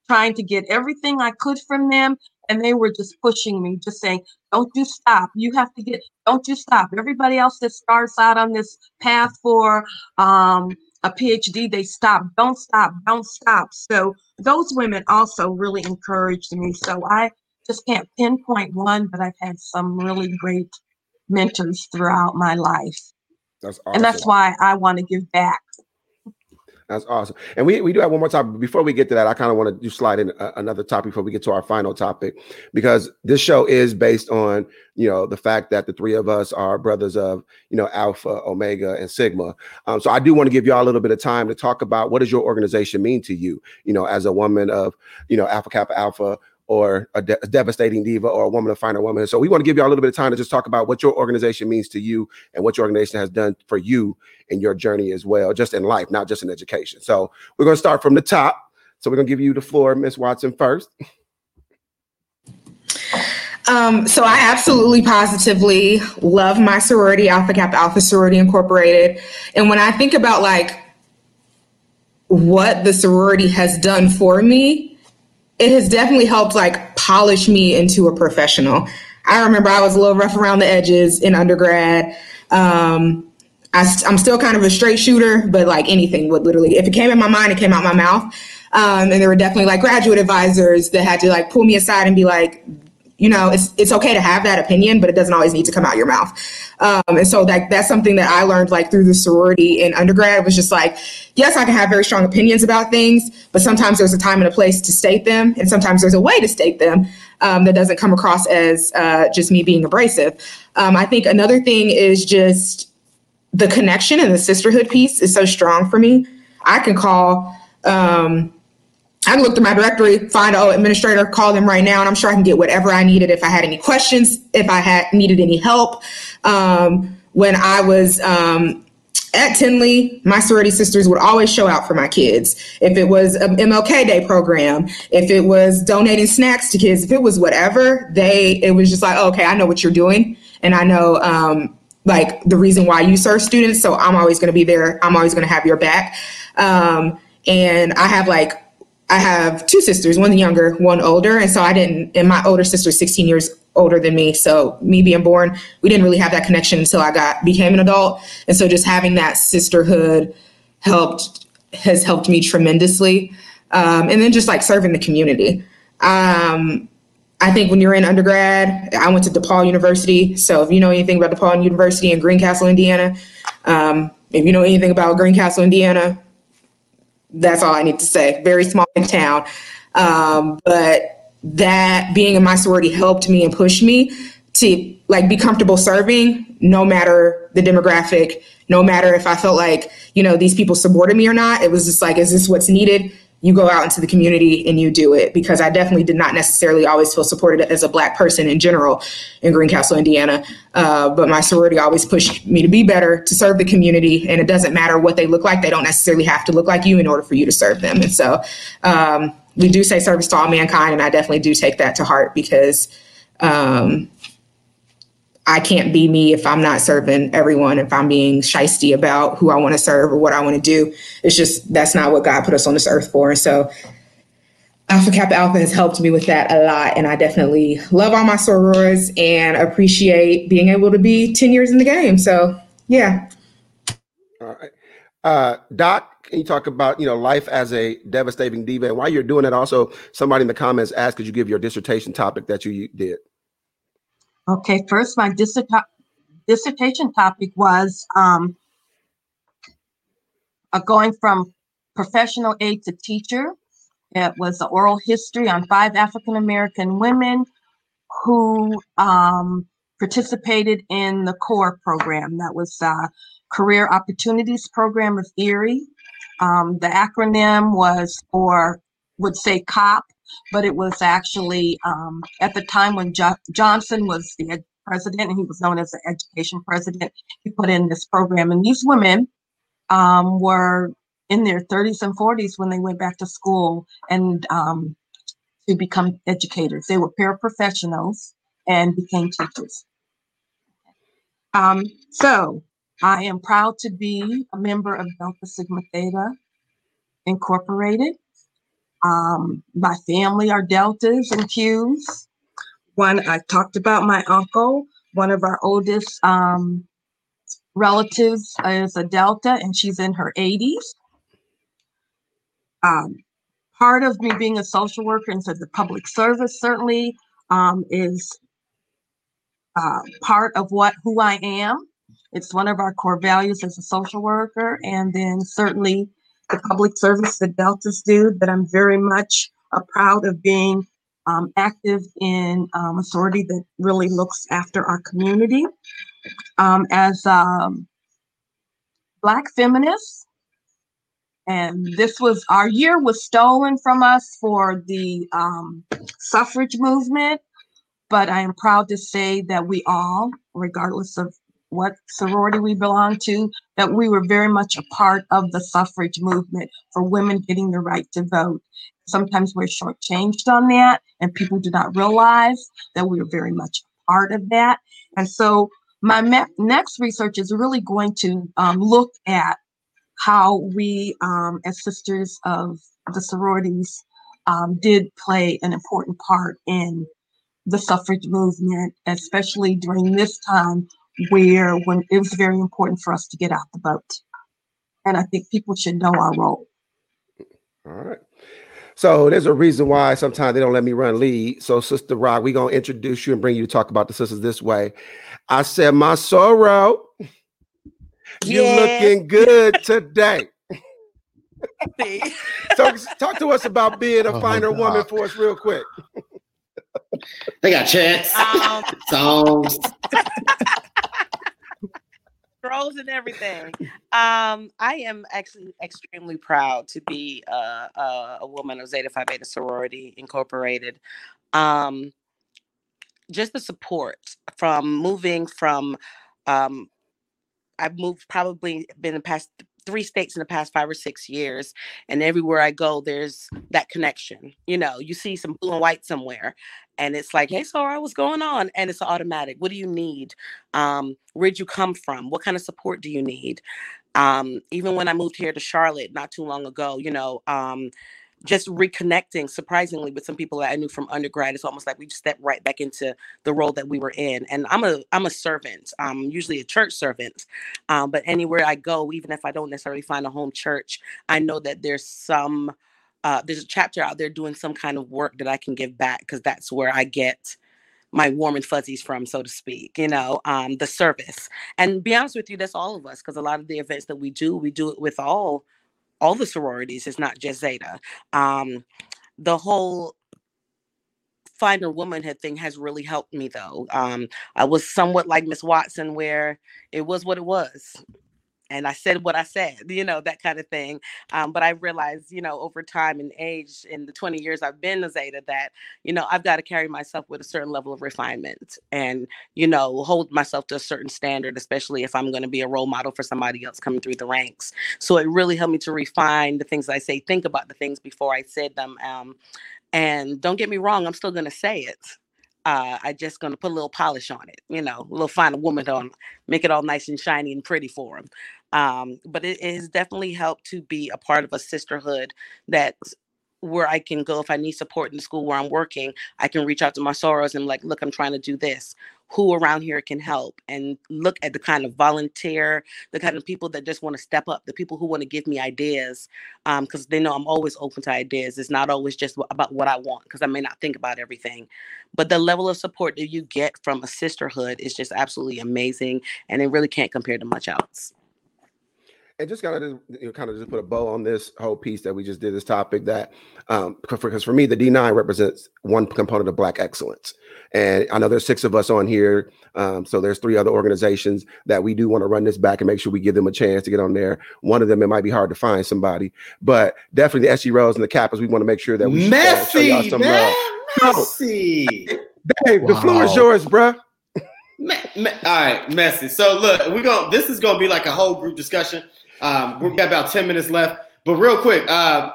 trying to get everything i could from them and they were just pushing me, just saying, "Don't you stop? You have to get. Don't you stop? Everybody else that starts out on this path for um, a PhD, they stop. Don't stop. Don't stop." So those women also really encouraged me. So I just can't pinpoint one, but I've had some really great mentors throughout my life. That's awesome. And that's why I want to give back. That's awesome. And we, we do have one more topic. Before we get to that, I kind of want to do slide in a, another topic before we get to our final topic, because this show is based on, you know, the fact that the three of us are brothers of, you know, Alpha, Omega, and Sigma. Um, so I do want to give y'all a little bit of time to talk about what does your organization mean to you, you know, as a woman of, you know, Alpha Kappa Alpha, or a, de- a, devastating diva or a woman to find a woman. So we want to give you a little bit of time to just talk about what your organization means to you and what your organization has done for you in your journey as well, just in life, not just in education. So we're going to start from the top. So we're going to give you the floor, Miss Watson, first. Um, so I absolutely positively love my sorority, Alpha Kappa Alpha Sorority Incorporated. And when I think about like what the sorority has done for me, it has definitely helped like polish me into a professional. I remember I was a little rough around the edges in undergrad. Um, I, am still kind of a straight shooter, but like anything would literally, if it came in my mind, it came out my mouth. Um, and there were definitely like graduate advisors that had to like pull me aside and be like, you know, it's it's okay to have that opinion, but it doesn't always need to come out your mouth. Um, and so that that's something that I learned like through the sorority in undergrad was just like, yes, I can have very strong opinions about things, but sometimes there's a time and a place to state them, and sometimes there's a way to state them um, that doesn't come across as uh, just me being abrasive. Um, I think another thing is just the connection and the sisterhood piece is so strong for me. I can call um, I looked at my directory, find oh administrator, call them right now, and I'm sure I can get whatever I needed if I had any questions, if I had needed any help. Um, when I was um, at Tindley, my sorority sisters would always show out for my kids. If it was an MLK Day program, if it was donating snacks to kids, if it was whatever, they it was just like, oh, okay, I know what you're doing, and I know um, like the reason why you serve students. So I'm always going to be there. I'm always going to have your back. Um, and I have like I have two sisters, one younger, one older. And so I didn't, and my older sister is 16 years older than me. So me being born, we didn't really have that connection until I got, became an adult. And so just having that sisterhood helped, has helped me tremendously. Um, and then just like serving the community. Um, I think when you're in undergrad, I went to DePauw University. So if you know anything about DePauw University in Greencastle, Indiana, um, if you know anything about Greencastle, Indiana, that's all I need to say. Very small in town. Um, but that being in my sorority helped me and pushed me to like be comfortable serving no matter the demographic, no matter if I felt like, you know, these people supported me or not. It was just like, is this what's needed? You go out into the community and you do it because I definitely did not necessarily always feel supported as a black person in general in Greencastle, Indiana. Uh, but my sorority always pushed me to be better, to serve the community. And it doesn't matter what they look like. They don't necessarily have to look like you in order for you to serve them. And so um, we do say service to all mankind. And I definitely do take that to heart because um, I can't be me if I'm not serving everyone, if I'm being shisty about who I want to serve or what I want to do. It's just that's not what God put us on this earth for. And so Alpha Kappa Alpha has helped me with that a lot. And I definitely love all my sorors and appreciate being able to be 10 years in the game. So yeah. All right. Uh, Doc, can you talk about you know life as a devastating diva? And while you're doing it, also somebody in the comments asked, could you give your dissertation topic that you did? Okay, first, my dissertation topic was um, uh, going from professional aide to teacher. It was an oral history on five African American women who um, participated in the CORE program. That was uh, Career Opportunities Program of Erie. Um, the acronym was for, would say COP, but it was actually um, at the time when jo- Johnson was the president, and he was known as the education president. He put in this program, and these women um, were in their 30s and 40s when they went back to school and um, to become educators. They were paraprofessionals and became teachers. Um, so I am proud to be a member of Delta Sigma Theta Incorporated. Um, my family are Deltas and Qs. One, I talked about my uncle, one of our oldest um, relatives is a Delta, and she's in her 80s. Um, part of me being a social worker and so the public service certainly um, is uh, part of what who I am. It's one of our core values as a social worker, and then certainly the public service that Deltas do. That I'm very much uh, proud of being um, active in um, a sorority that really looks after our community. Um, as um, Black feminists, and this was our year was stolen from us for the um, suffrage movement but i am proud to say that we all regardless of what sorority we belong to that we were very much a part of the suffrage movement for women getting the right to vote. Sometimes we're shortchanged on that and people do not realize that we are very much a part of that. And so my me- next research is really going to um, look at how we, um, as sisters of the sororities, um, did play an important part in the suffrage movement, especially during this time where when it was very important for us to get out the vote. And I think people should know our role. All right. So there's a reason why sometimes they don't let me run lead. So Sister Rock, we're gonna introduce you and bring you to talk about the sisters this way. I said my sorrow. You looking good today. so talk to us about being a Oh, finer woman for us real quick. They got chants, Um, songs. scrolls and everything. Um, I am actually extremely proud to be uh, a, a woman of Zeta Phi Beta Sorority Incorporated. Um, just the support from moving from, um, I've moved probably been the past three states in the past five or six years, and everywhere I go, there's that connection. You know, you see some blue and white somewhere, and it's like, hey, Soror, what's going on? And it's automatic. What do you need? Um, where'd you come from? What kind of support do you need? Um, even when I moved here to Charlotte not too long ago, you know, um, just reconnecting surprisingly with some people that I knew from undergrad. It's almost like we just stepped right back into the role that we were in. And I'm a I'm a servant. I'm usually a church servant. Um, but anywhere I go, even if I don't necessarily find a home church, I know that there's some uh, there's a chapter out there doing some kind of work that I can give back because that's where I get my warm and fuzzies from, so to speak, you know, um, the service. And be honest with you, that's all of us, because a lot of the events that we do, we do it with all all the sororities. It's not just Zeta. Um, the whole finer womanhood thing has really helped me though. Um, I was somewhat like Miss Watson, where it was what it was. And I said what I said, you know, that kind of thing. Um, but I realized, you know, over time and age, in the 20 years I've been a Zeta, that, you know, I've got to carry myself with a certain level of refinement and, you know, hold myself to a certain standard, especially if I'm going to be a role model for somebody else coming through the ranks. So it really helped me to refine the things I say, think about the things before I said them. Um, and don't get me wrong, I'm still going to say it. Uh, I just gonna put a little polish on it, you know, a little finer woman on, make it all nice and shiny and pretty for him. Um, but it, it has definitely helped to be a part of a sisterhood that where I can go if I need support in the school where I'm working, I can reach out to my sorors and like, look, I'm trying to do this. Who around here can help? And look at the kind of volunteer, the kind of people that just want to step up, the people who want to give me ideas, because they know I'm always open to ideas. It's not always just about what I want, because I may not think about everything. But the level of support that you get from a sisterhood is just absolutely amazing, and it really can't compare to much else. And just kind of you know, kind of just put a bow on this whole piece that we just did this topic that um because for me the d9 represents one component of black excellence and i know there's six of us on here um so there's three other organizations that we do want to run this back and make sure we give them a chance to get on there one of them it might be hard to find somebody but definitely the SGRhos and the kappas we want to make sure that we uh, show y'all Messy, some man. love. Messy. Dave, the floor is yours bruh Me, me, all right, messy. So look, we're going this is gonna be like a whole group discussion. Um, we've got about 10 minutes left. But real quick, uh,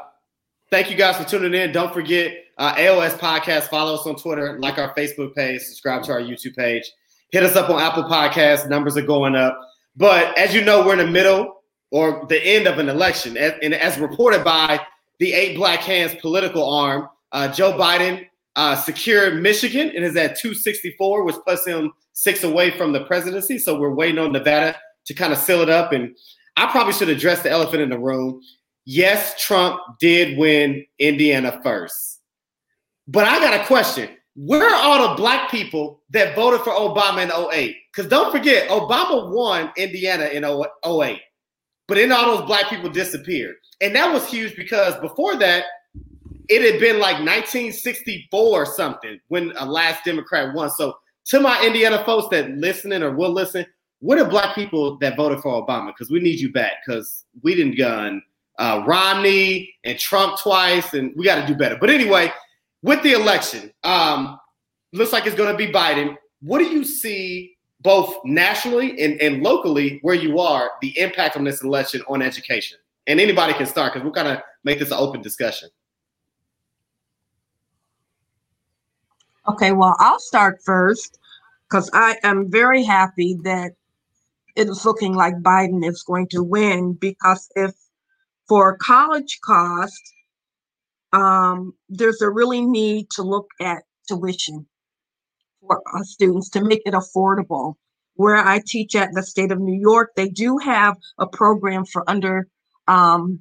thank you guys for tuning in. Don't forget uh, AOS Podcast. Follow us on Twitter, like our Facebook page, subscribe to our YouTube page. Hit us up on Apple Podcasts. Numbers are going up. But as you know, we're in the middle or the end of an election. And as reported by the Eight Black Hands political arm, uh, Joe Biden uh, secured Michigan and is at 264, which puts him six away from the presidency. So we're waiting on Nevada to kind of seal it up. And I probably should address the elephant in the room. Yes, Trump did win Indiana first. But I got a question. Where are all the black people that voted for Obama in 08? Because don't forget, Obama won Indiana in 08. But then all those black people disappeared. And that was huge because before that, it had been like 1964 or something when a last Democrat won. So to my Indiana folks that listening or will listen, what are black people that voted for Obama? Because we need you back because we didn't gun uh, Romney and Trump twice, and we got to do better. But anyway, with the election, um, looks like it's going to be Biden. What do you see both nationally and, and locally where you are, the impact on this election on education? And anybody can start because we're going to make this an open discussion. Okay, well, I'll start first because I am very happy that it is looking like Biden is going to win because if for college cost, um, there's a really need to look at tuition for uh, students to make it affordable. Where I teach at the state of New York, they do have a program for under um,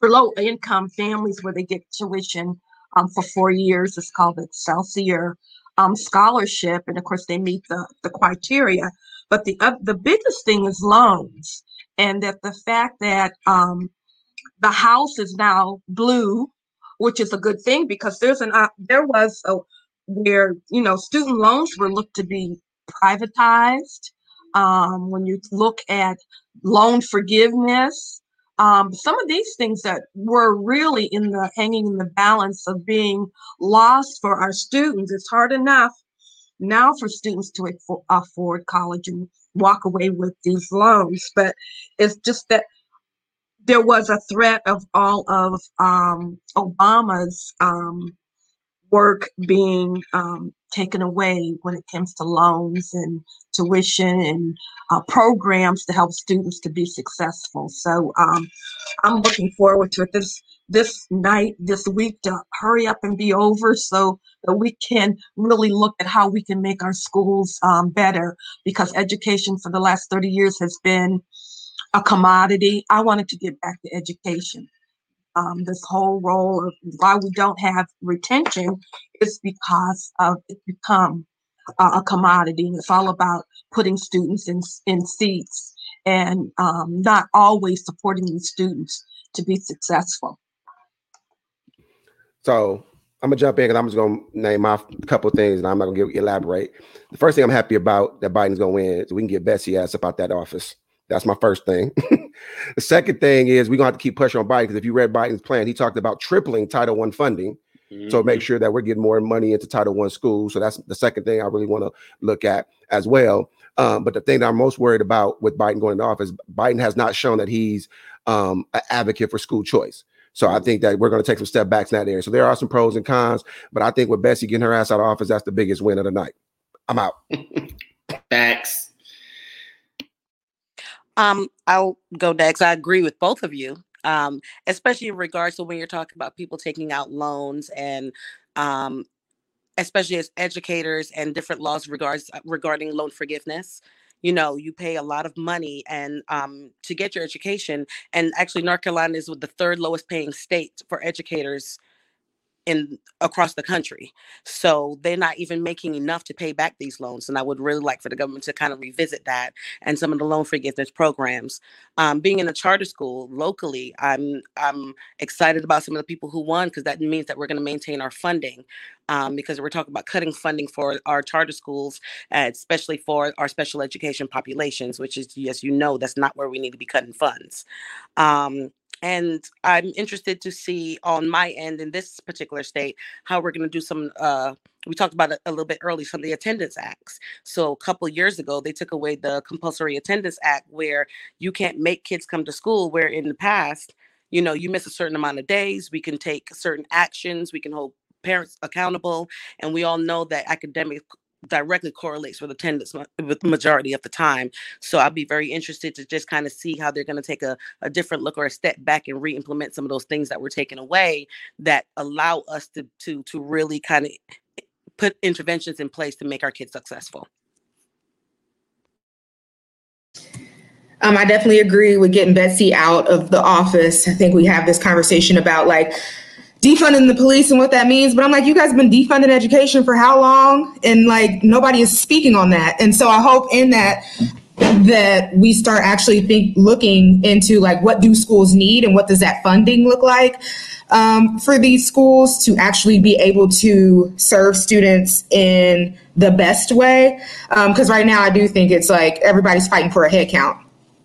for low income families where they get tuition um, for four years. It's called Excelsior um, Scholarship, and of course they meet the the criteria. But the uh, the biggest thing is loans, and that the fact that um, the house is now blue, which is a good thing because there's an uh, there was a where you know student loans were looked to be privatized. Um, when you look at loan forgiveness, um, some of these things that were really in the hanging in the balance of being lost for our students. It's hard enough now for students to afford college and walk away with these loans, but it's just that there was a threat of all of um, Obama's um, work being um, taken away when it comes to loans and tuition and uh, programs to help students to be successful. So um, I'm looking forward to it this this night, this week to hurry up and be over so that we can really look at how we can make our schools um, better because education for the last 30 years has been a commodity. I wanted to get back to education. Um, this whole role of why we don't have retention is because of it become a commodity. It's all about putting students in, in seats and um, not always supporting these students to be successful. So I'm gonna jump in because I'm just gonna name off a couple things and I'm not gonna elaborate. The first thing I'm happy about that Biden's gonna win is we can get Betsy ass up out that office. That's my first thing. the second thing is we're gonna have to keep pushing on Biden because if you read Biden's plan, he talked about tripling Title One funding. Mm-hmm. So make sure that we're getting more money into Title One schools. So that's the second thing I really want to look at as well. Um, but the thing that I'm most worried about with Biden going into office, Biden has not shown that he's um, an advocate for school choice. So I think that we're going to take some step backs in that area. So there are some pros and cons, but I think with Betsy getting her ass out of office, that's the biggest win of the night. I'm out. Thanks. Um, I'll go next. I agree with both of you, um, especially in regards to when you're talking about people taking out loans and um, especially as educators and different laws regards uh, regarding loan forgiveness you know you pay a lot of money and um, to get your education and actually north carolina is with the third lowest paying state for educators in across the country. So they're not even making enough to pay back these loans. And I would really like for the government to kind of revisit that and some of the loan forgiveness programs. Um, being in a charter school locally, I'm I'm excited about some of the people who won because that means that we're going to maintain our funding. Um, because we're talking about cutting funding for our charter schools, uh, especially for our special education populations, which is, yes, you know, that's not where we need to be cutting funds. Um, and I'm interested to see on my end in this particular state how we're going to do some uh, we talked about it a little bit earlier from the attendance acts. So a couple years ago, they took away the compulsory attendance act where you can't make kids come to school. Where in the past, you know, you miss a certain amount of days, we can take certain actions, we can hold parents accountable, and we all know that academic directly correlates with attendance with the majority of the time. So I'll be very interested to just kind of see how they're going to take a, a different look or a step back and re-implement some of those things that were taken away that allow us to to to really kind of put interventions in place to make our kids successful. Um, I definitely agree with getting Betsy out of the office. I think we have this conversation about like defunding the police and what that means. But I'm like, you guys have been defunding education for how long? And like nobody is speaking on that. And so I hope in that that we start actually think looking into like what do schools need and what does that funding look like um, for these schools to actually be able to serve students in the best way because um, right now i do think it's like everybody's fighting for a head count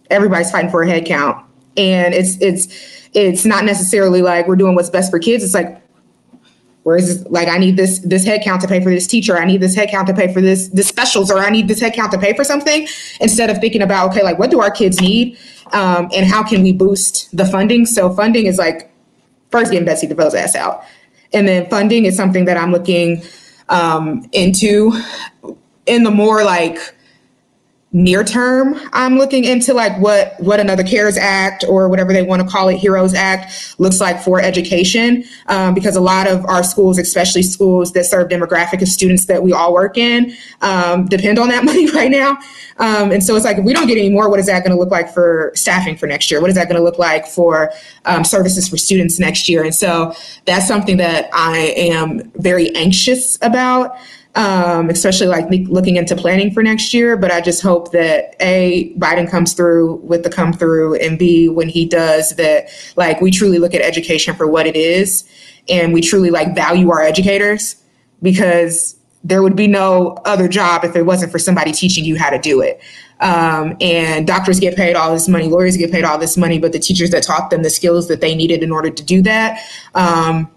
everybody's fighting for a head count and it's it's it's not necessarily like we're doing what's best for kids. It's like, where is this? like I need this this head count to pay for this teacher. I need this head count to pay for this this specials, or I need this head count to pay for something. Instead of thinking about okay, like what do our kids need, um, and how can we boost the funding? So funding is like first getting Betsy DeVos ass out, and then funding is something that I'm looking um, into in the more like near term i'm looking into like what what another cares act or whatever they want to call it heroes act looks like for education um, because a lot of our schools especially schools that serve demographic of students that we all work in um, depend on that money right now. Um, and so it's like if we don't get any more what is that going to look like for staffing for next year? What is that going to look like for um, services for students next year? And so that's something that i am very anxious about um, especially like looking into planning for next year. But I just hope that A, Biden comes through with the come through, and B, when he does, that like we truly look at education for what it is and we truly like value our educators because there would be no other job if it wasn't for somebody teaching you how to do it. Um, and doctors get paid all this money, lawyers get paid all this money, but the teachers that taught them the skills that they needed in order to do that, um,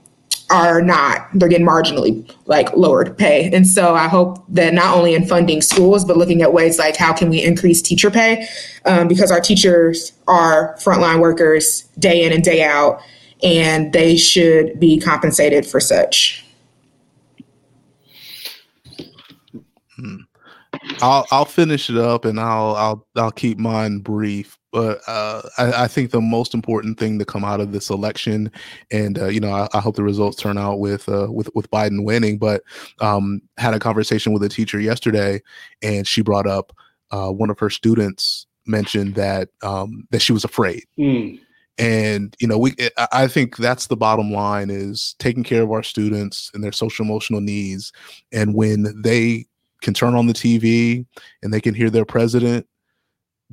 are not they're getting marginally like lowered pay. And so i hope that not only in funding schools but looking at ways like how can we increase teacher pay um, because our teachers are frontline workers day in and day out and they should be compensated for such I'll I'll finish it up and I'll I'll I'll keep mine brief. But uh, I, I, think the most important thing to come out of this election, and uh, you know, I, I, hope the results turn out with uh, with with Biden winning. But um, had a conversation with a teacher yesterday, and she brought up uh, one of her students mentioned that um, that she was afraid. Mm. And you know, we I think that's the bottom line is taking care of our students and their social emotional needs. And when they can turn on the TV and they can hear their president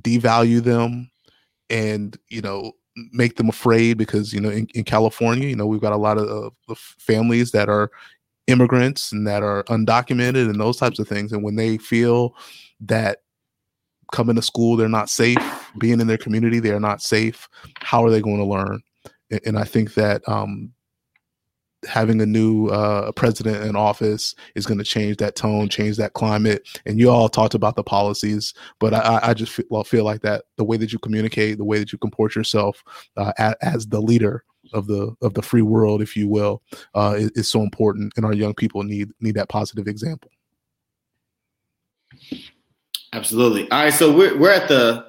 devalue them and you know make them afraid because you know in, in California you know we've got a lot of uh, families that are immigrants and that are undocumented and those types of things. And when they feel that coming to school they're not safe being in their community they are not safe how are they going to learn? And, and I think that um, having a new uh, president in office is going to change that tone, change that climate. And you all talked about the policies, but I, I just feel, feel like that the way that you communicate, the way that you comport yourself uh, as, as, the leader of the of the free world, if you will, uh, is, is so important. And our young people need need that positive example. Absolutely. All right, so we're we're at the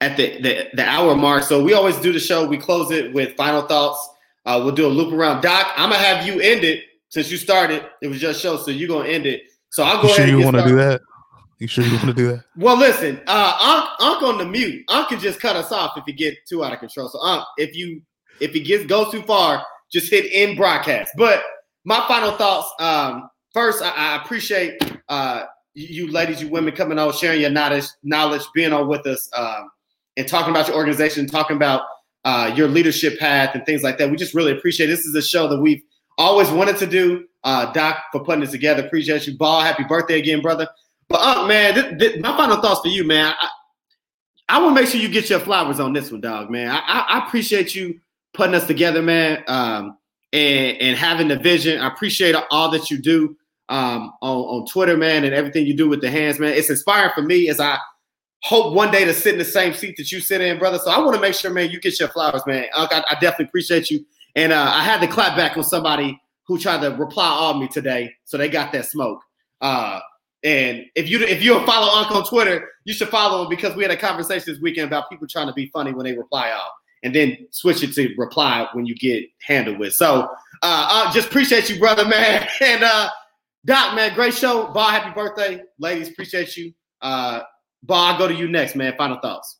at the, the the hour mark. So we always do the show. We close it with final thoughts uh, we'll do a loop around. Doc, I'm gonna have you end it since you started. It was just show, so you're gonna end it. So I'll go you ahead. Sure you want to do that? You sure you want to do that? Well, listen, uh, Unc, Unc on the mute. Unc can just cut us off if he get too out of control. So Unc, if you if he gets goes too far, just hit end broadcast. But my final thoughts. Um, first, I, I appreciate uh, you ladies, you women coming on, sharing your knowledge, knowledge, being on with us, um, and talking about your organization, talking about uh, your leadership path and things like that. We just really appreciate it. This is a show that we've always wanted to do. Uh, Doc for putting it together. Appreciate you, Ball. Happy birthday again, brother. But uh, man, th- th- my final thoughts for you, man. I, I want to make sure you get your flowers on this one, dog, man. I, I, appreciate you putting us together, man, um, and, and having the vision. I appreciate all that you do um, on, on Twitter, man, and everything you do with the hands, man. It's inspiring for me as I hope one day to sit in the same seat that you sit in, brother. So I want to make sure, man, you get your flowers, man. I, I definitely appreciate you. And uh, I had to clap back on somebody who tried to reply on me today, so they got that smoke. Uh, and if you if you follow Uncle on Twitter, you should follow him because we had a conversation this weekend about people trying to be funny when they reply all, and then switch it to reply when you get handled with. So uh, uh just appreciate you, brother, man. And uh, Doc, man, great show. Bob, happy birthday, ladies. Appreciate you. Uh, Bob, I'll go to you next, man. Final thoughts.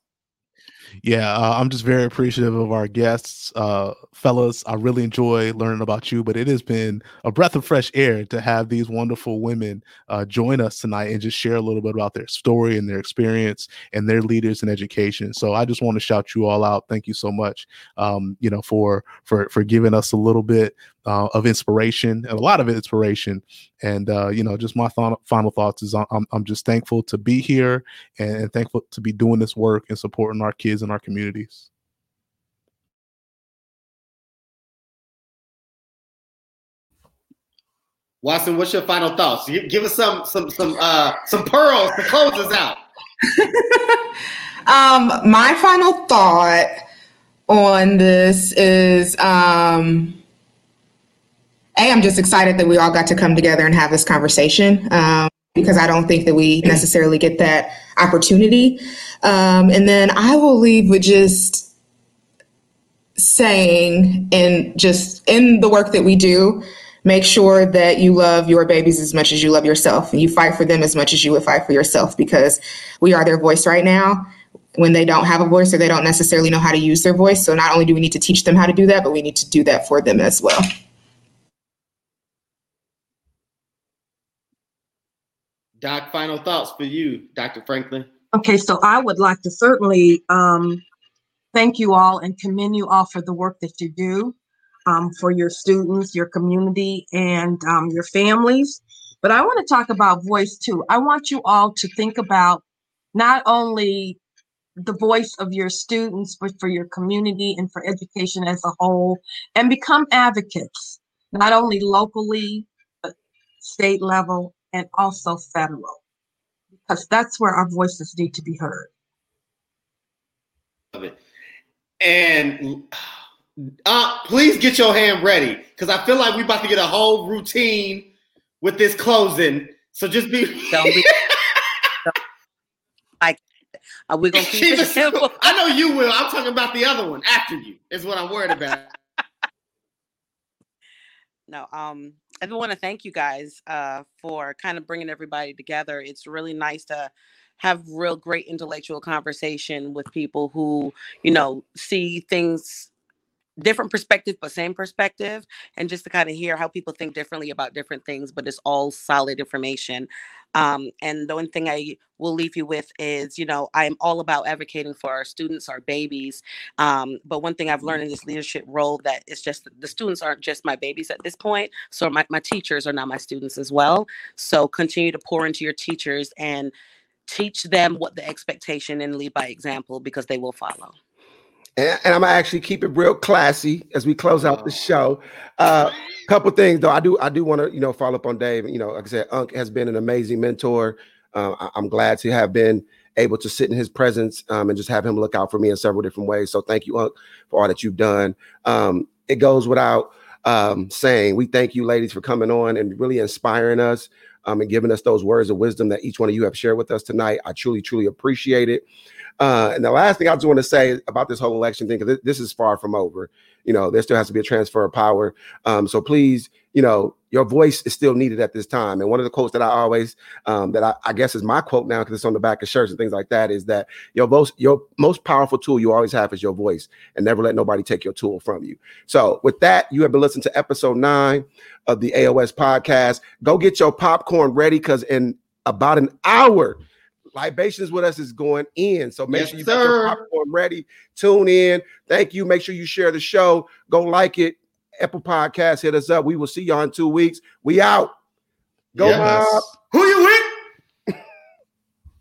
Yeah, uh, I'm just very appreciative of our guests, uh, fellas. I really enjoy learning about you, but it has been a breath of fresh air to have these wonderful women uh, join us tonight and just share a little bit about their story and their experience and their leaders in education. So I just want to shout you all out. Thank you so much, um, you know, for for for giving us a little bit uh, of inspiration and a lot of inspiration. And uh, you know, just my th- final thoughts is I'm I'm just thankful to be here and thankful to be doing this work and supporting our kids and our communities. Watson, what's your final thoughts? Give us some some some uh some pearls to close us out. um, my final thought on this is um a, I'm just excited that we all got to come together and have this conversation um, because I don't think that we necessarily get that opportunity. Um, and then I will leave with just saying, and just in the work that we do, make sure that you love your babies as much as you love yourself and you fight for them as much as you would fight for yourself because we are their voice right now when they don't have a voice or they don't necessarily know how to use their voice. So not only do we need to teach them how to do that, but we need to do that for them as well. Doc, final thoughts for you, Dr. Franklin. Okay, so I would like to certainly um, thank you all and commend you all for the work that you do um, for your students, your community, and um, your families. But I want to talk about voice too. I want you all to think about not only the voice of your students, but for your community and for education as a whole, and become advocates, not only locally, but state level and also federal, because that's where our voices need to be heard. Love it. And uh, please get your hand ready because I feel like we're about to get a whole routine with this closing. So just be. Don't be. like, are we gonna keep it simple? I know you will. I'm talking about the other one after you. Is what I'm worried about. no, um, I want to thank you guys uh, for kind of bringing everybody together. It's really nice to have real great intellectual conversation with people who, you know, see things different perspective but same perspective and just to kind of hear how people think differently about different things but it's all solid information um, and the one thing i will leave you with is you know i'm all about advocating for our students our babies um, but one thing i've learned in this leadership role that it's just the students aren't just my babies at this point so my, my teachers are now my students as well. So continue to pour into your teachers and teach them what the expectation and lead by example because they will follow and, and, I'm gonna actually keep it real classy as we close out the show. A uh, couple things though, I do I do want to you know follow up on Dave. You know, like I said, Unc has been an amazing mentor. Uh, I, am glad to have been able to sit in his presence um, and just have him look out for me in several different ways. So thank you, Unc, for all that you've done. Um, it goes without um, saying we thank you, ladies, for coming on and really inspiring us um, and giving us those words of wisdom that each one of you have shared with us tonight. I truly, truly appreciate it. Uh, and the last thing I just want to say about this whole election thing, because this is far from over. You know, there still has to be a transfer of power. Um, so please, you know, your voice is still needed at this time. And one of the quotes that I always, um, that I, I, guess is my quote now, because it's on the back of shirts and things like that, is that your most your most powerful tool you always have is your voice, and never let nobody take your tool from you. So with that, you have been listening to episode nine of the AOS podcast. Go get your popcorn ready, because in about an hour Libations with us is going in. So make yes, sure you sir. get your popcorn ready. Tune in. Thank you. Make sure you share the show. Go like it. Apple Podcast, hit us up. We will see y'all in two weeks. We out. Go, yes. Mob. Who you with?